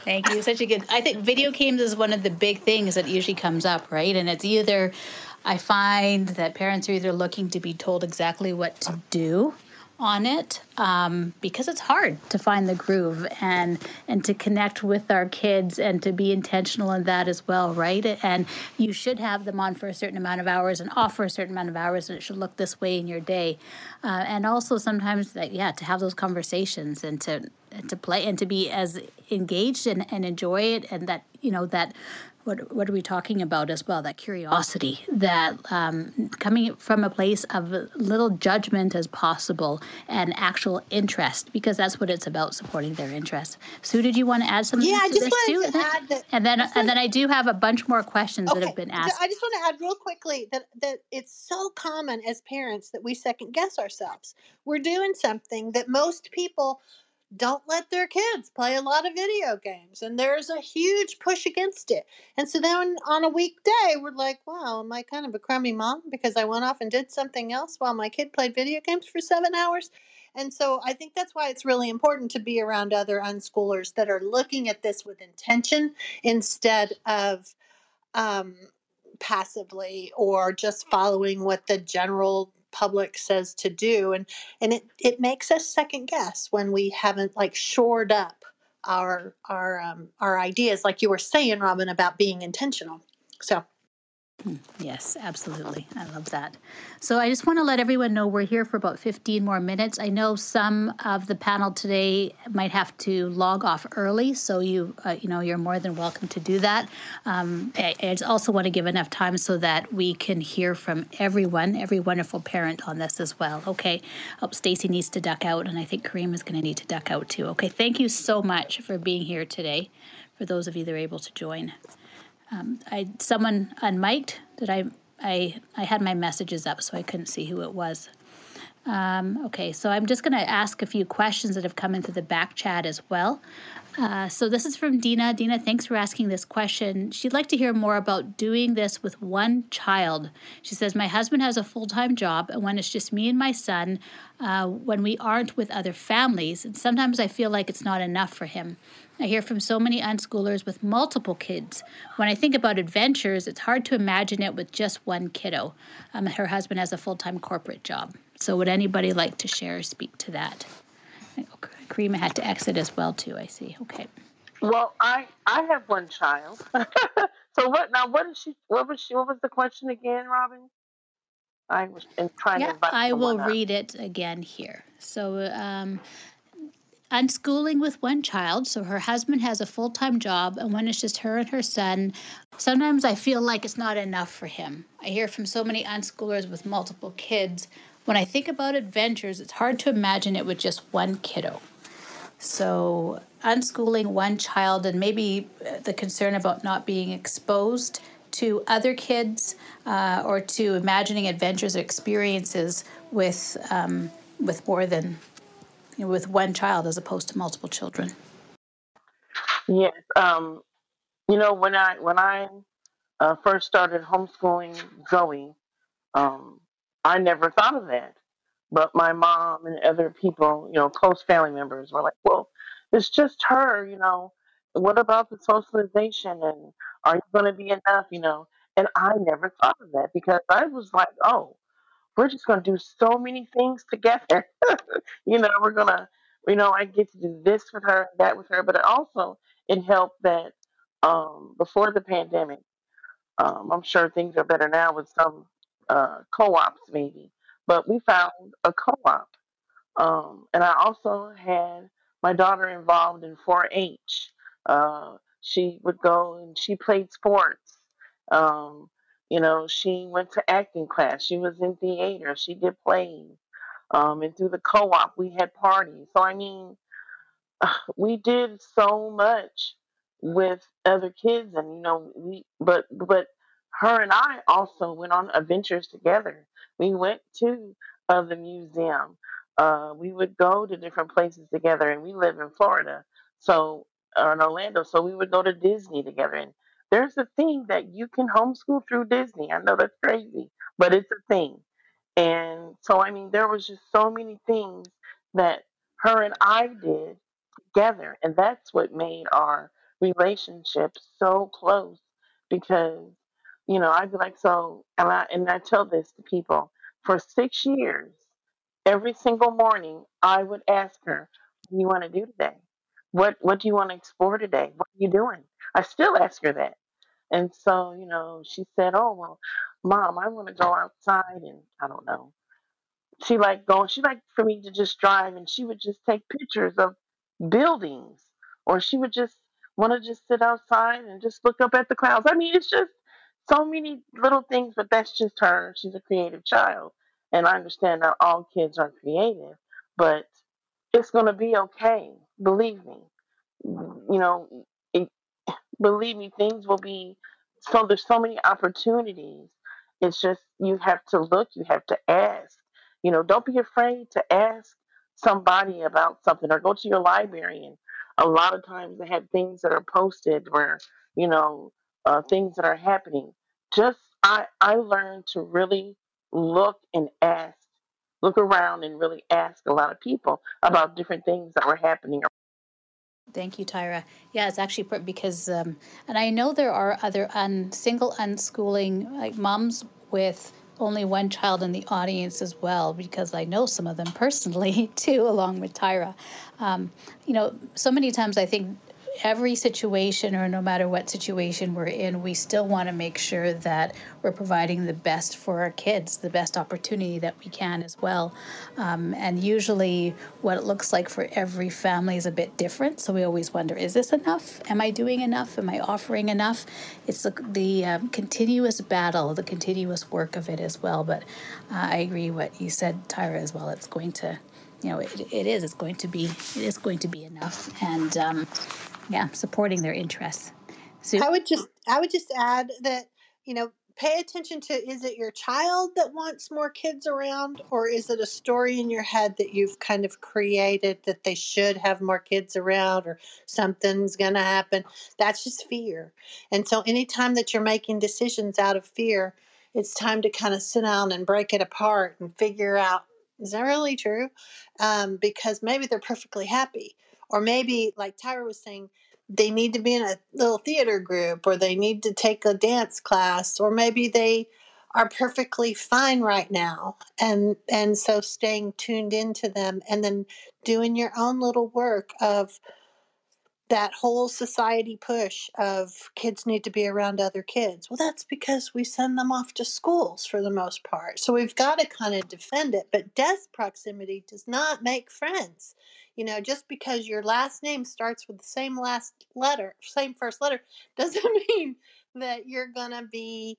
Thank you. Such a good. I think video games is one of the big things that usually comes up, right? And it's either I find that parents are either looking to be told exactly what to do on it um, because it's hard to find the groove and and to connect with our kids and to be intentional in that as well right? And you should have them on for a certain amount of hours and off for a certain amount of hours and it should look this way in your day. Uh, and also sometimes that yeah to have those conversations and to to play and to be as engaged and, and enjoy it and that you know that what what are we talking about as well? That curiosity, that um, coming from a place of little judgment as possible and actual interest, because that's what it's about, supporting their interest. Sue, did you want to add something? Yeah, to I just this wanted too? to add that. And then and then I do have a bunch more questions okay, that have been asked. I just want to add real quickly that that it's so common as parents that we second guess ourselves. We're doing something that most people don't let their kids play a lot of video games and there's a huge push against it. And so then on a weekday we're like wow am i kind of a crummy mom because i went off and did something else while my kid played video games for seven hours? And so i think that's why it's really important to be around other unschoolers that are looking at this with intention instead of um, passively or just following what the general public says to do and and it it makes us second guess when we haven't like shored up our our um, our ideas like you were saying robin about being intentional. So yes, absolutely. I love that. So I just want to let everyone know we're here for about 15 more minutes. I know some of the panel today might have to log off early, so you uh, you know you're more than welcome to do that. Um, I, I also want to give enough time so that we can hear from everyone, every wonderful parent on this as well. Okay. Oh, Stacy needs to duck out, and I think Kareem is going to need to duck out too. Okay. Thank you so much for being here today. For those of you that are able to join. Um, I someone unmiked. that I? I I had my messages up, so I couldn't see who it was. Um, okay, so I'm just going to ask a few questions that have come into the back chat as well. Uh, so this is from Dina. Dina, thanks for asking this question. She'd like to hear more about doing this with one child. She says, My husband has a full time job, and when it's just me and my son, uh, when we aren't with other families, and sometimes I feel like it's not enough for him. I hear from so many unschoolers with multiple kids. When I think about adventures, it's hard to imagine it with just one kiddo. Um, her husband has a full time corporate job. So, would anybody like to share or speak to that? Karima had to exit as well too. I see. Okay. Well, I I have one child. so what now? What is she? What was she? What was the question again, Robin? I was trying to yeah, to. I will read it again here. So, um, unschooling with one child. So her husband has a full time job, and when it's just her and her son, sometimes I feel like it's not enough for him. I hear from so many unschoolers with multiple kids. When I think about adventures, it's hard to imagine it with just one kiddo. So, unschooling one child and maybe uh, the concern about not being exposed to other kids uh, or to imagining adventures or experiences with um, with more than with one child as opposed to multiple children. Yes, um, you know when I when I uh, first started homeschooling Zoe, um, I never thought of that. But my mom and other people, you know, close family members were like, "Well, it's just her, you know. What about the socialization and are you going to be enough, you know?" And I never thought of that because I was like, "Oh, we're just going to do so many things together. you know, we're going to, you know, I get to do this with her, that with her, but it also it helped that um, before the pandemic, um, I'm sure things are better now with some uh, co-ops maybe, but we found a co-op, um, and I also had my daughter involved in 4-H. Uh, she would go and she played sports. Um, you know, she went to acting class. She was in theater. She did plays. Um, and through the co-op, we had parties. So I mean, we did so much with other kids, and you know, we but but her and I also went on adventures together. We went to uh, the museum. Uh, we would go to different places together, and we live in Florida, so or in Orlando, so we would go to Disney together, and there's a thing that you can homeschool through Disney. I know that's crazy, but it's a thing. And so, I mean, there was just so many things that her and I did together. And that's what made our relationship so close because, you know, I'd be like, so, and I, and I tell this to people for six years, every single morning, I would ask her, what do you want to do today? What, what do you want to explore today? What are you doing? I still ask her that. And so, you know, she said, "Oh well, mom, I want to go outside and I don't know." She liked going. She liked for me to just drive, and she would just take pictures of buildings, or she would just want to just sit outside and just look up at the clouds. I mean, it's just so many little things, but that's just her. She's a creative child, and I understand that all kids are creative, but it's going to be okay. Believe me. You know, believe me, things will be so there's so many opportunities. It's just you have to look, you have to ask. You know, don't be afraid to ask somebody about something or go to your librarian. A lot of times they have things that are posted where, you know, uh, things that are happening. Just I I learned to really look and ask, look around and really ask a lot of people about different things that were happening Thank you, Tyra. Yeah, it's actually because, um, and I know there are other un, single unschooling like moms with only one child in the audience as well, because I know some of them personally too, along with Tyra. Um, you know, so many times I think every situation or no matter what situation we're in, we still want to make sure that we're providing the best for our kids, the best opportunity that we can as well. Um, and usually, what it looks like for every family is a bit different. So we always wonder is this enough? Am I doing enough? Am I offering enough? It's the, the um, continuous battle, the continuous work of it as well. But uh, I agree what you said, Tyra, as well. It's going to you know it, it is it's going to be it is going to be enough and um, yeah, supporting their interests. So I would just I would just add that you know pay attention to is it your child that wants more kids around or is it a story in your head that you've kind of created that they should have more kids around or something's going to happen? That's just fear. And so anytime that you're making decisions out of fear it's time to kind of sit down and break it apart and figure out is that really true? Um, because maybe they're perfectly happy or maybe, like Tyra was saying, they need to be in a little theater group or they need to take a dance class or maybe they are perfectly fine right now and and so staying tuned into them and then doing your own little work of that whole society push of kids need to be around other kids. Well, that's because we send them off to schools for the most part. So we've got to kind of defend it. But death proximity does not make friends. You know, just because your last name starts with the same last letter, same first letter, doesn't mean that you're going to be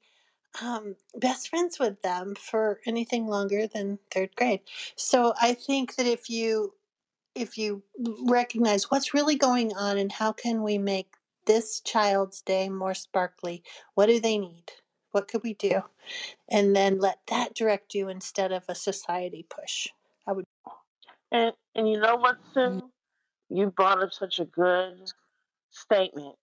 um, best friends with them for anything longer than third grade. So I think that if you if you recognize what's really going on and how can we make this child's day more sparkly, what do they need? What could we do? And then let that direct you instead of a society push. I would. And and you know what, Sue? You brought up such a good statement.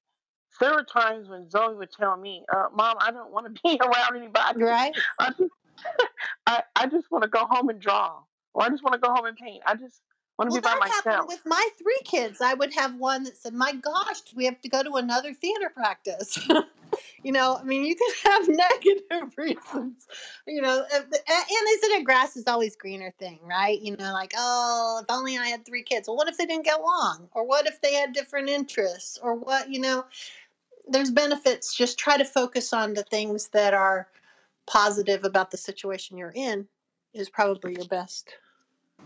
There were times when Zoe would tell me, uh, "Mom, I don't want to be around anybody. Right. I just, I, I just want to go home and draw, or I just want to go home and paint. I just want to Well, be by that happened with my three kids. I would have one that said, "My gosh, we have to go to another theater practice?" you know, I mean, you can have negative reasons. You know, and and isn't it grass is always greener thing, right? You know, like oh, if only I had three kids. Well, what if they didn't get along, or what if they had different interests, or what? You know, there's benefits. Just try to focus on the things that are positive about the situation you're in. Is probably your best.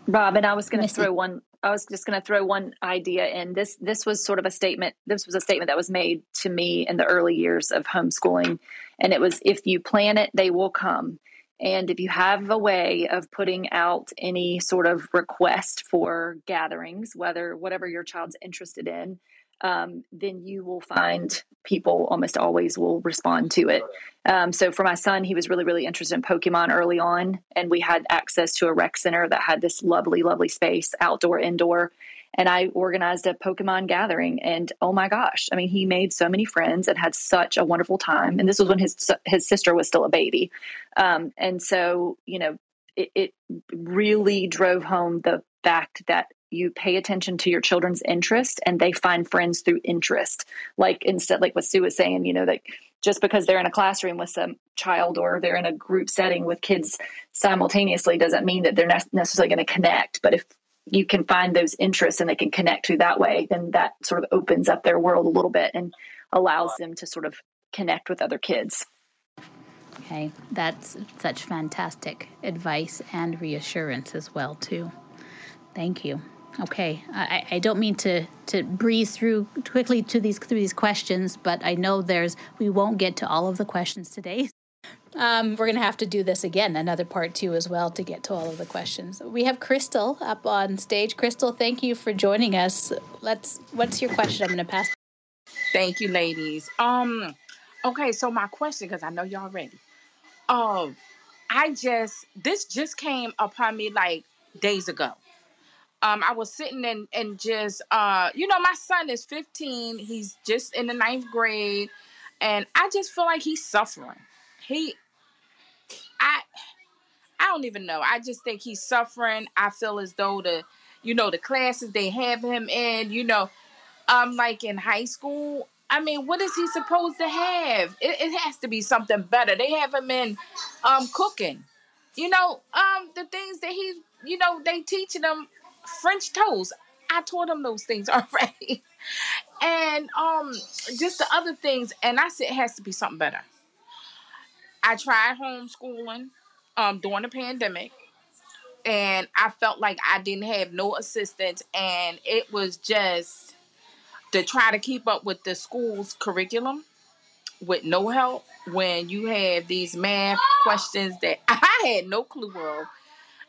Robin, I was going to throw one. I was just going to throw one idea in. This this was sort of a statement. This was a statement that was made to me in the early years of homeschooling, and it was, "If you plan it, they will come." And if you have a way of putting out any sort of request for gatherings, whether whatever your child's interested in, um, then you will find people almost always will respond to it. Um, so for my son, he was really, really interested in Pokemon early on, and we had access to a rec center that had this lovely, lovely space, outdoor, indoor. And I organized a Pokemon gathering, and oh my gosh, I mean, he made so many friends and had such a wonderful time. And this was when his his sister was still a baby, um, and so you know, it, it really drove home the fact that you pay attention to your children's interest and they find friends through interest like instead like what sue was saying you know like just because they're in a classroom with some child or they're in a group setting with kids simultaneously doesn't mean that they're ne- necessarily going to connect but if you can find those interests and they can connect through that way then that sort of opens up their world a little bit and allows them to sort of connect with other kids Okay, that's such fantastic advice and reassurance as well too. Thank you. Okay, I, I don't mean to, to breeze through quickly to these through these questions, but I know there's we won't get to all of the questions today. Um, we're gonna have to do this again, another part two as well, to get to all of the questions. We have Crystal up on stage. Crystal, thank you for joining us. Let's. What's your question? I'm gonna pass. Thank you, ladies. Um, okay, so my question, because I know y'all ready. Um, I just this just came upon me like days ago. Um, I was sitting and and just uh, you know, my son is 15. He's just in the ninth grade, and I just feel like he's suffering. He, I, I don't even know. I just think he's suffering. I feel as though the, you know, the classes they have him in, you know, um, like in high school. I mean, what is he supposed to have? It, it has to be something better. They have him in um cooking. You know, um, the things that he, you know, they teaching him French toast. I told him those things already. And um just the other things, and I said it has to be something better. I tried homeschooling um during the pandemic and I felt like I didn't have no assistance and it was just to try to keep up with the school's curriculum with no help when you have these math questions that I had no clue of.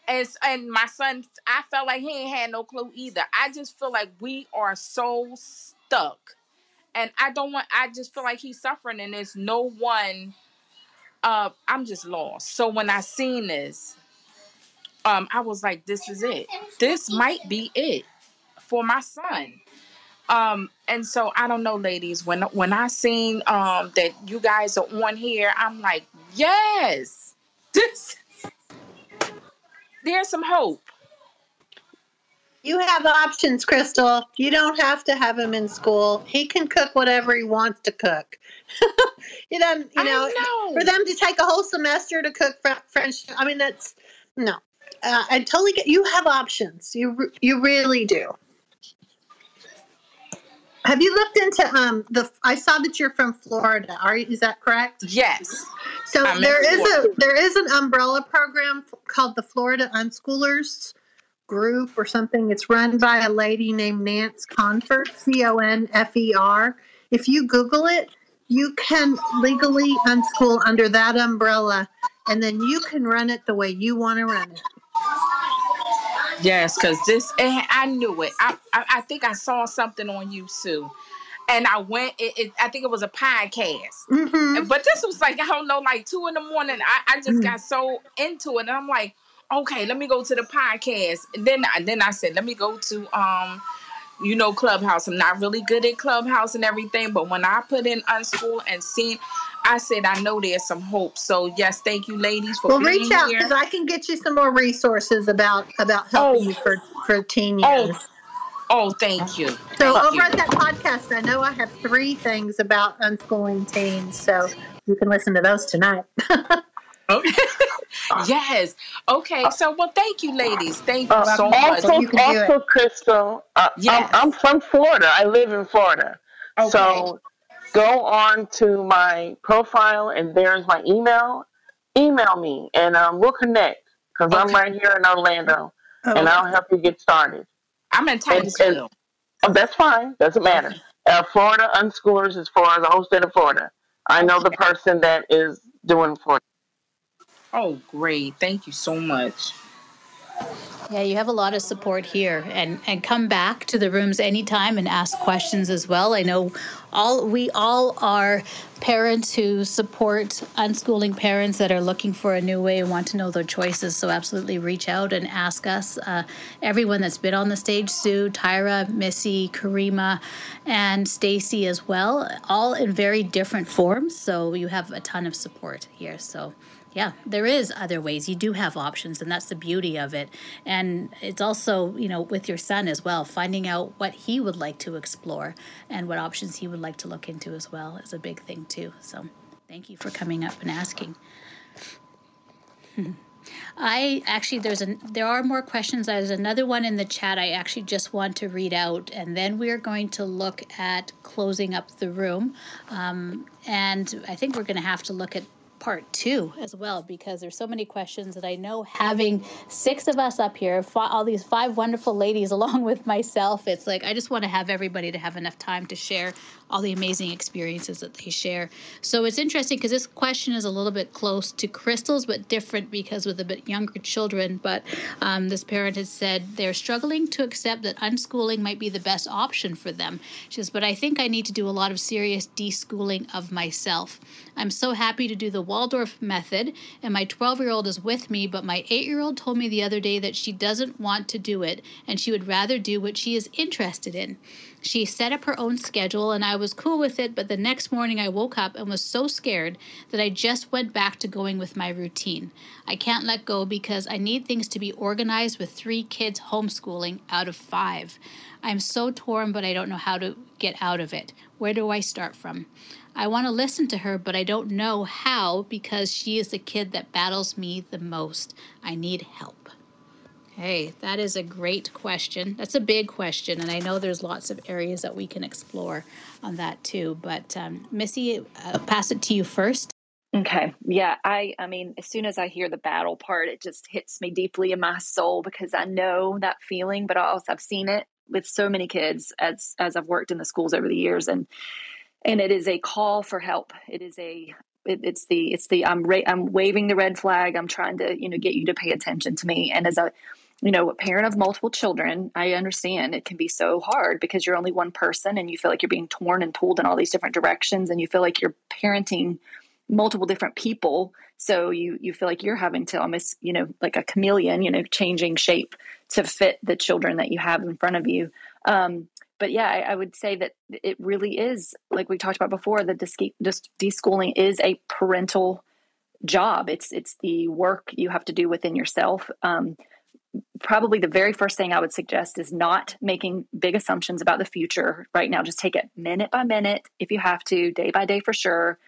And, and my son, I felt like he ain't had no clue either. I just feel like we are so stuck. And I don't want, I just feel like he's suffering and there's no one, uh, I'm just lost. So when I seen this, um, I was like, this is it. This might be it for my son. Um, and so I don't know, ladies. When when I seen um that you guys are on here, I'm like, yes, this. There's some hope. You have options, Crystal. You don't have to have him in school. He can cook whatever he wants to cook. you know, you know, know. for them to take a whole semester to cook French. I mean, that's no. Uh, I totally get. You have options. You you really do. Have you looked into um the? I saw that you're from Florida. Are you, is that correct? Yes. So I'm there is Florida. a there is an umbrella program called the Florida Unschoolers Group or something. It's run by a lady named Nance Confer, C O N F E R. If you Google it, you can legally unschool under that umbrella, and then you can run it the way you want to run it. Yes, because this, I knew it. I, I, I think I saw something on you, Sue. And I went, it, it, I think it was a podcast. hmm But this was like, I don't know, like two in the morning. I, I just Mm. got so into it. And I'm like, okay, let me go to the podcast. And then, I then I said, let me go to, um, you know, Clubhouse. I'm not really good at Clubhouse and everything. But when I put in Unschool and seen, I said, I know there's some hope. So, yes, thank you, ladies, for Well, being reach out here. because I can get you some more resources about about helping Oh. you for for teen Oh, years. Oh, thank you. So Thank over you. at that podcast, I know I have three things about unschooling teens, so you can listen to those tonight. Okay. yes. Okay. So, well, thank you, ladies. Thank you Uh, so much. also, You can also, Crystal, uh, Yes. I'm, I'm from Florida. I live in Florida. Okay. So go on to my profile, and there's my email. Email me, and um, we'll connect because I'm right here in Orlando, and I'll help you get started. I'm in Titusville. Oh, that's fine. Doesn't matter. Uh, Florida Unschoolers is for the whole state of Florida. I know the person that is doing Florida. Oh, great. Thank you so much. Yeah, you have a lot of support here and and come back to the rooms anytime and ask questions as well. I know all we all are parents who support unschooling parents that are looking for a new way and want to know their choices. So absolutely reach out and ask us. Uh, everyone that's been on the stage, Sue, Tyra, Missy, Karima, and Stacy as well, all in very different forms. So you have a ton of support here. So yeah, there is other ways. You do have options, and that's the beauty of it. And it's also, you know, with your son as well, finding out what he would like to explore and what options he would like to look into as well is a big thing too. So, thank you for coming up and asking. I actually there's a there are more questions. There's another one in the chat I actually just want to read out, and then we're going to look at closing up the room. Um, and I think we're going to have to look at part two as well because there's so many questions that I know having six of us up here, all these five wonderful ladies along with myself, it's like I just want to have everybody to have enough time to share all the amazing experiences that they share. So it's interesting because this question is a little bit close to Crystal's, but different because with a bit younger children. But um, this parent has said they're struggling to accept that unschooling might be the best option for them. She says, but I think I need to do a lot of serious deschooling of myself. I'm so happy to do the Waldorf method, and my 12 year old is with me, but my 8 year old told me the other day that she doesn't want to do it and she would rather do what she is interested in. She set up her own schedule and I was cool with it, but the next morning I woke up and was so scared that I just went back to going with my routine. I can't let go because I need things to be organized with three kids homeschooling out of five. I'm so torn, but I don't know how to get out of it. Where do I start from? I want to listen to her, but I don't know how because she is the kid that battles me the most. I need help. Hey, that is a great question. That's a big question, and I know there's lots of areas that we can explore on that too. But um, Missy, uh, pass it to you first. Okay. Yeah. I I mean, as soon as I hear the battle part, it just hits me deeply in my soul because I know that feeling, but also I've seen it with so many kids as as I've worked in the schools over the years and and it is a call for help. It is a it, it's the it's the I'm ra- I'm waving the red flag. I'm trying to, you know, get you to pay attention to me and as a you know, a parent of multiple children, I understand it can be so hard because you're only one person and you feel like you're being torn and pulled in all these different directions and you feel like you're parenting multiple different people. So you you feel like you're having to almost you know like a chameleon you know changing shape to fit the children that you have in front of you. Um, but yeah I, I would say that it really is like we talked about before the deschooling is a parental job. It's it's the work you have to do within yourself. Um, probably the very first thing I would suggest is not making big assumptions about the future right now. Just take it minute by minute if you have to, day by day for sure.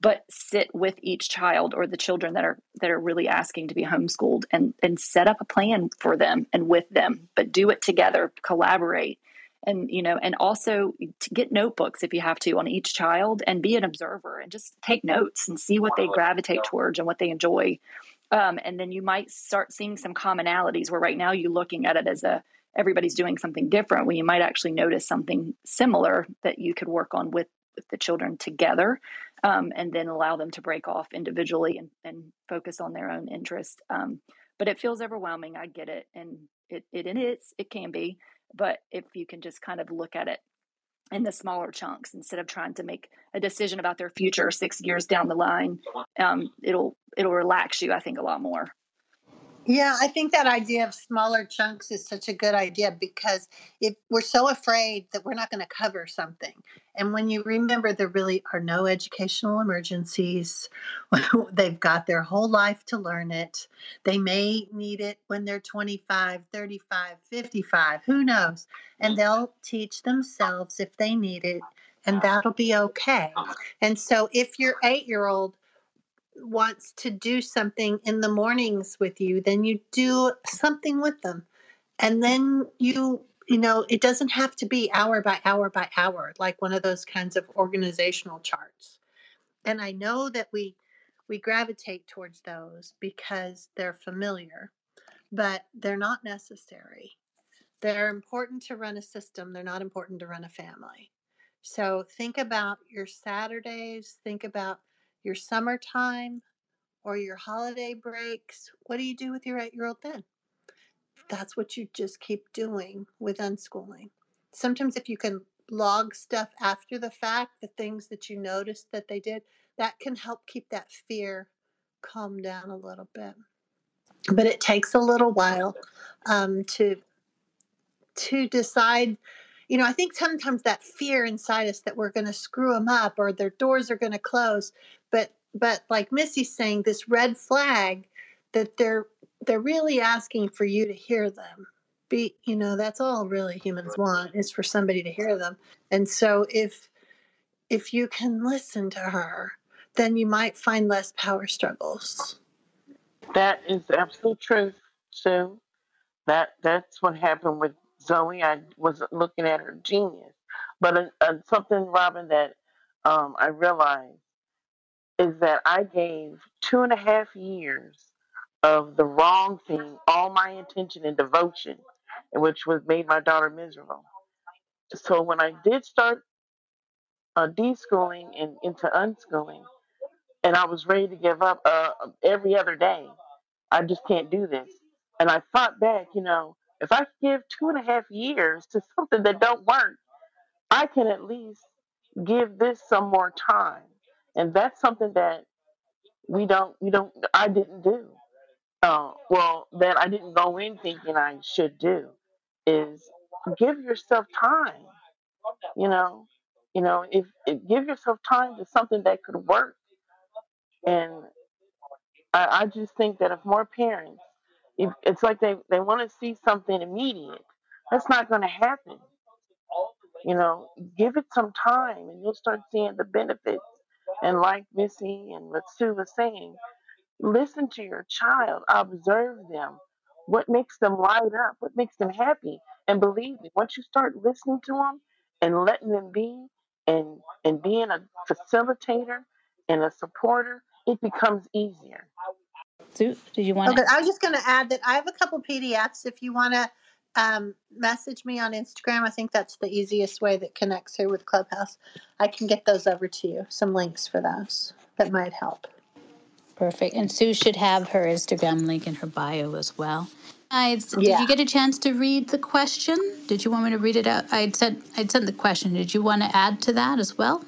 But sit with each child or the children that are that are really asking to be homeschooled and and set up a plan for them and with them. But do it together, collaborate, and you know and also to get notebooks if you have to on each child and be an observer and just take notes and see what they gravitate towards and what they enjoy um, and then you might start seeing some commonalities where right now you're looking at it as a everybody's doing something different when you might actually notice something similar that you could work on with with the children together um, and then allow them to break off individually and, and focus on their own interest. Um, but it feels overwhelming. I get it and it, it, it is it can be but if you can just kind of look at it in the smaller chunks instead of trying to make a decision about their future six years down the line um, it'll it'll relax you i think a lot more Yeah, I think that idea of smaller chunks is such a good idea because if we're so afraid that we're not going to cover something, and when you remember there really are no educational emergencies, they've got their whole life to learn it. They may need it when they're 25, 35, 55, who knows? And they'll teach themselves if they need it, and that'll be okay. And so if your eight year old wants to do something in the mornings with you, then you do something with them. And then you, you know, it doesn't have to be hour by hour by hour, like one of those kinds of organizational charts. And I know that we we gravitate towards those because they're familiar, but they're not necessary. They're important to run a system, they're not important to run a family. So think about your Saturdays, think about your summertime or your holiday breaks. What do you do with your eight year old then? That's what you just keep doing with unschooling. Sometimes, if you can log stuff after the fact, the things that you noticed that they did, that can help keep that fear calm down a little bit. But it takes a little while um, to to decide you know i think sometimes that fear inside us that we're going to screw them up or their doors are going to close but but like missy's saying this red flag that they're they're really asking for you to hear them be you know that's all really humans want is for somebody to hear them and so if if you can listen to her then you might find less power struggles That is absolute truth, Sue. That that's what happened with Zoe. I wasn't looking at her genius, but uh, something, Robin, that um, I realized is that I gave two and a half years of the wrong thing all my attention and devotion, which was made my daughter miserable. So when I did start uh, deschooling and into unschooling, and I was ready to give up uh, every other day, I just can't do this. And I thought back, you know, if I give two and a half years to something that don't work, I can at least give this some more time. And that's something that we don't, we don't, I didn't do. Uh, well, that I didn't go in thinking I should do is give yourself time. You know, you know, if, if give yourself time to something that could work. And I, I just think that if more parents, if it's like they, they want to see something immediate, that's not going to happen. You know, give it some time and you'll start seeing the benefits. And like Missy and what Sue was saying, listen to your child, observe them. What makes them light up? What makes them happy? And believe me, once you start listening to them and letting them be and and being a facilitator and a supporter, it becomes easier. Sue, did you want Okay, to? I was just going to add that I have a couple PDFs. If you want to um, message me on Instagram, I think that's the easiest way that connects her with Clubhouse. I can get those over to you. Some links for those that might help. Perfect. And Sue should have her Instagram link in her bio as well. I did Yeah. you get a chance to read the question? Did you want me to read it out? I'd sent I'd sent the question. Did you want to add to that as well?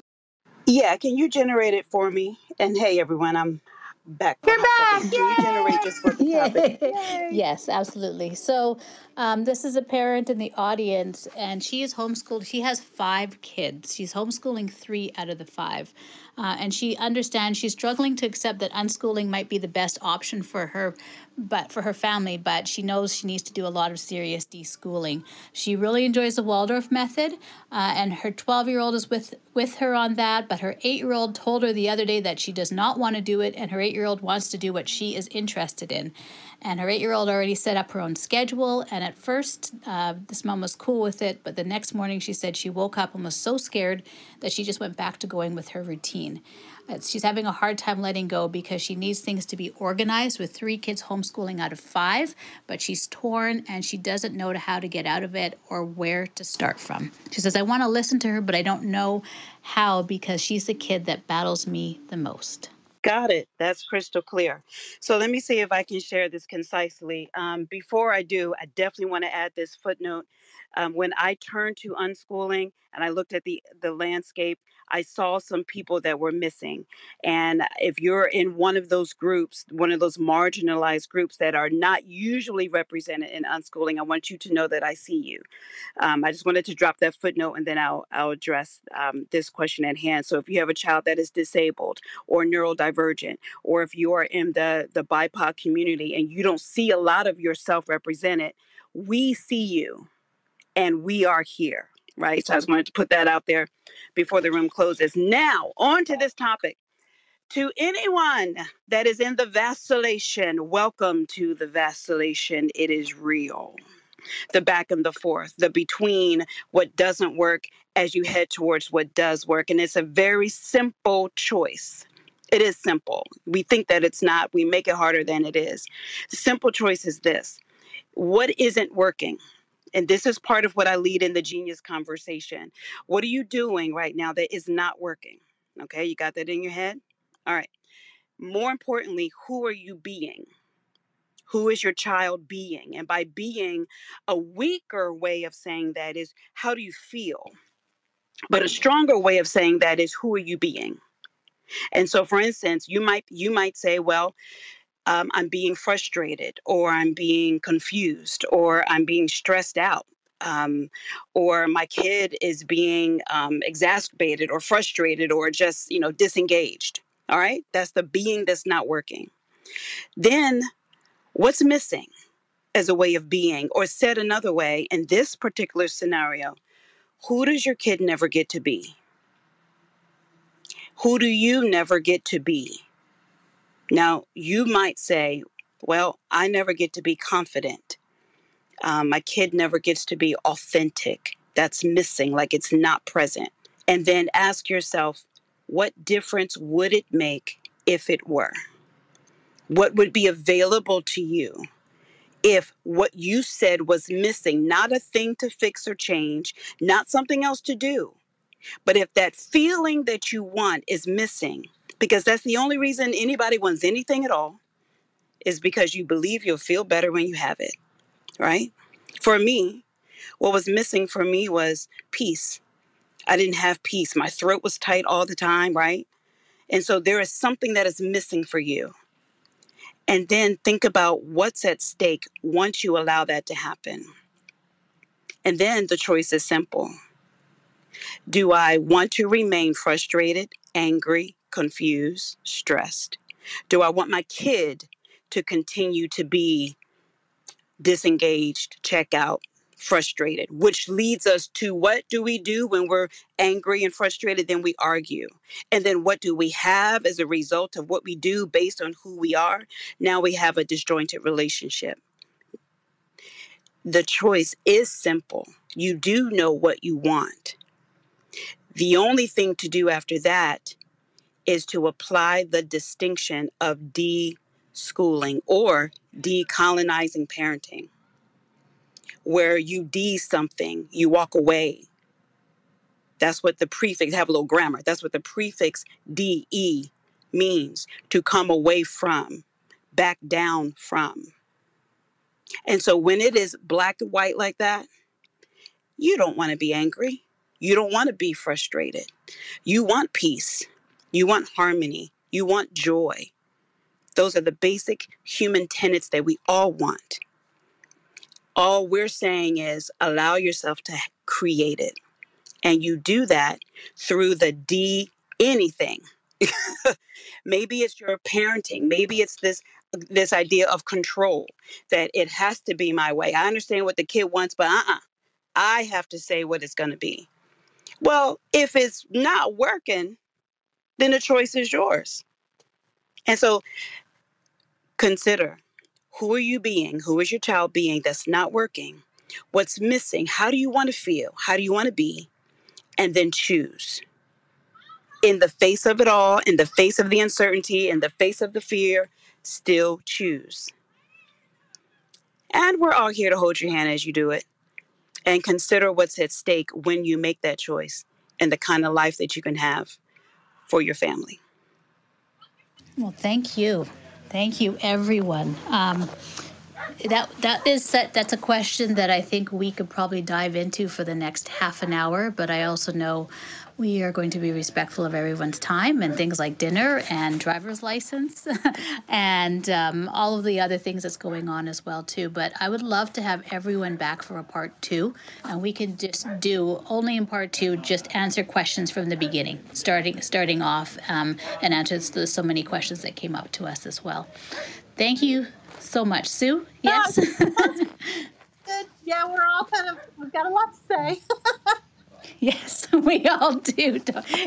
Yeah, can you generate it for me? And hey, everyone, I'm back You're back! second. Can you generate just for the topic? yes, absolutely. So, um, this is a parent in the audience, and she is homeschooled. She has five kids. She's homeschooling three out of the five. Uh, and she understands she's struggling to accept that unschooling might be the best option for her, but for her family. But she knows she needs to do a lot of serious deschooling. She really enjoys the Waldorf method, uh, and her 12 year old is with with her on that. But her eight year old told her the other day that she does not want to do it, and her eight year old wants to do what she is interested in. And her eight year old already set up her own schedule. And at first, uh, this mom was cool with it, but the next morning she said she woke up and was so scared that she just went back to going with her routine. Uh, she's having a hard time letting go because she needs things to be organized with three kids homeschooling out of five, but she's torn and she doesn't know how to get out of it or where to start from. She says, I want to listen to her, but I don't know how because she's the kid that battles me the most. Got it. That's crystal clear. So let me see if I can share this concisely. Um, before I do, I definitely want to add this footnote. Um, when I turned to unschooling and I looked at the the landscape, I saw some people that were missing. And if you're in one of those groups, one of those marginalized groups that are not usually represented in unschooling, I want you to know that I see you. Um, I just wanted to drop that footnote and then I'll, I'll address um, this question at hand. So if you have a child that is disabled or neurodivergent, or if you are in the, the BIPOC community and you don't see a lot of yourself represented, we see you and we are here, right? So I just wanted to put that out there before the room closes. Now, on to this topic. To anyone that is in the vacillation, welcome to the vacillation. It is real the back and the forth, the between what doesn't work as you head towards what does work. And it's a very simple choice. It is simple. We think that it's not, we make it harder than it is. The simple choice is this what isn't working? And this is part of what I lead in the genius conversation. What are you doing right now that is not working? Okay, you got that in your head? All right. More importantly, who are you being? who is your child being? And by being, a weaker way of saying that is how do you feel? But a stronger way of saying that is who are you being? And so, for instance, you might you might say, well, um, I'm being frustrated, or I'm being confused, or I'm being stressed out, um, or my kid is being um, exacerbated, or frustrated, or just you know disengaged. All right, that's the being that's not working. Then What's missing as a way of being? Or said another way, in this particular scenario, who does your kid never get to be? Who do you never get to be? Now, you might say, well, I never get to be confident. Um, my kid never gets to be authentic. That's missing, like it's not present. And then ask yourself, what difference would it make if it were? what would be available to you if what you said was missing, not a thing to fix or change, not something else to do, but if that feeling that you want is missing, because that's the only reason anybody wants anything at all, is because you believe you'll feel better when you have it, right? For me, what was missing for me was peace. I didn't have peace. My throat was tight all the time, right? And so there is something that is missing for you. And then think about what's at stake once you allow that to happen. And then the choice is simple Do I want to remain frustrated, angry, confused, stressed? Do I want my kid to continue to be disengaged, check out, frustrated, which leads us to what do we do when we're angry and frustrated? Then we argue. And then what do we have as a result of what we do based on who we are? Now we have a disjointed relationship. The choice is simple. You do know what you want. The only thing to do after that is to apply the distinction of de schooling or decolonizing parenting where you de something, you walk away. That's what the prefix, have a little grammar. That's what the prefix de means to come away from, back down from. And so when it is black and white like that, you don't want to be angry. You don't want to be frustrated. You want peace. You want harmony. You want joy. Those are the basic human tenets that we all want. All we're saying is allow yourself to create it. And you do that through the D anything. maybe it's your parenting, maybe it's this this idea of control that it has to be my way. I understand what the kid wants, but uh-uh. I have to say what it's going to be. Well, if it's not working, then the choice is yours. And so consider Who are you being? Who is your child being that's not working? What's missing? How do you want to feel? How do you want to be? And then choose. In the face of it all, in the face of the uncertainty, in the face of the fear, still choose. And we're all here to hold your hand as you do it and consider what's at stake when you make that choice and the kind of life that you can have for your family. Well, thank you. Thank you, everyone. Um, that that is that's a question that I think we could probably dive into for the next half an hour. But I also know we are going to be respectful of everyone's time and things like dinner and driver's license and um, all of the other things that's going on as well too. But I would love to have everyone back for a part two, and we can just do only in part two just answer questions from the beginning, starting starting off um, and answer the, so many questions that came up to us as well. Thank you so much, Sue. Yes. Yeah, we're all kind of we've got a lot to say. Yes, we all do.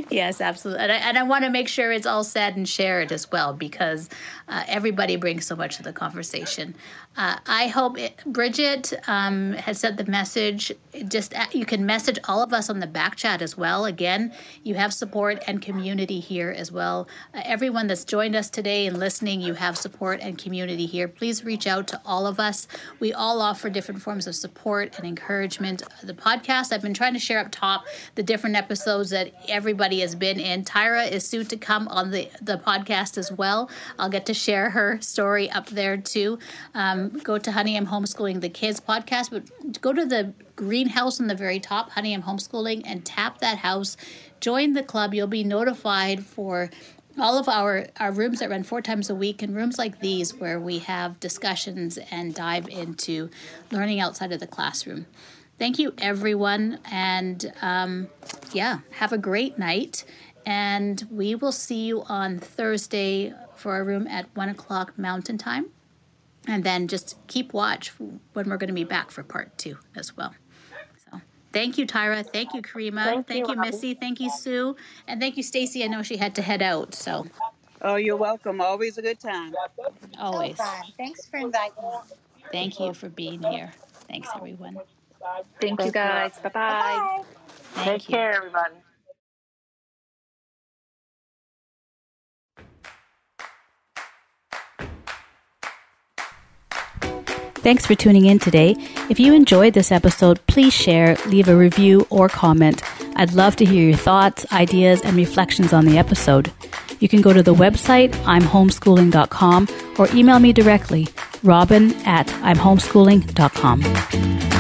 Yes, absolutely. And I, and I want to make sure it's all said and shared as well because uh, everybody brings so much to the conversation. Uh, I hope it, Bridget um, has sent the message. Just uh, you can message all of us on the back chat as well. Again, you have support and community here as well. Uh, everyone that's joined us today and listening, you have support and community here. Please reach out to all of us. We all offer different forms of support and encouragement. The podcast I've been trying to share up top the different episodes that everybody has been in. Tyra is soon to come on the the podcast as well. I'll get to share her story up there too. Um, go to Honey I'm Homeschooling the Kids podcast, but go to the greenhouse on the very top, Honey I'm Homeschooling, and tap that house. Join the club. You'll be notified for all of our, our rooms that run four times a week and rooms like these where we have discussions and dive into learning outside of the classroom. Thank you, everyone. And um, yeah, have a great night. And we will see you on Thursday for our room at one o'clock Mountain Time. And then just keep watch when we're going to be back for part two as well. So thank you, Tyra. Thank you, Karima. Thank, thank you, you Missy. Thank you, Sue. And thank you, Stacy. I know she had to head out. So. Oh, you're welcome. Always a good time. Always. So Thanks for inviting me. Thank you for being here. Thanks, everyone. Thank, Thank you, guys. Bye bye. Take you. care, everybody. Thanks for tuning in today. If you enjoyed this episode, please share, leave a review, or comment. I'd love to hear your thoughts, ideas, and reflections on the episode. You can go to the website, imhomeschooling.com, or email me directly, robin at imhomeschooling.com.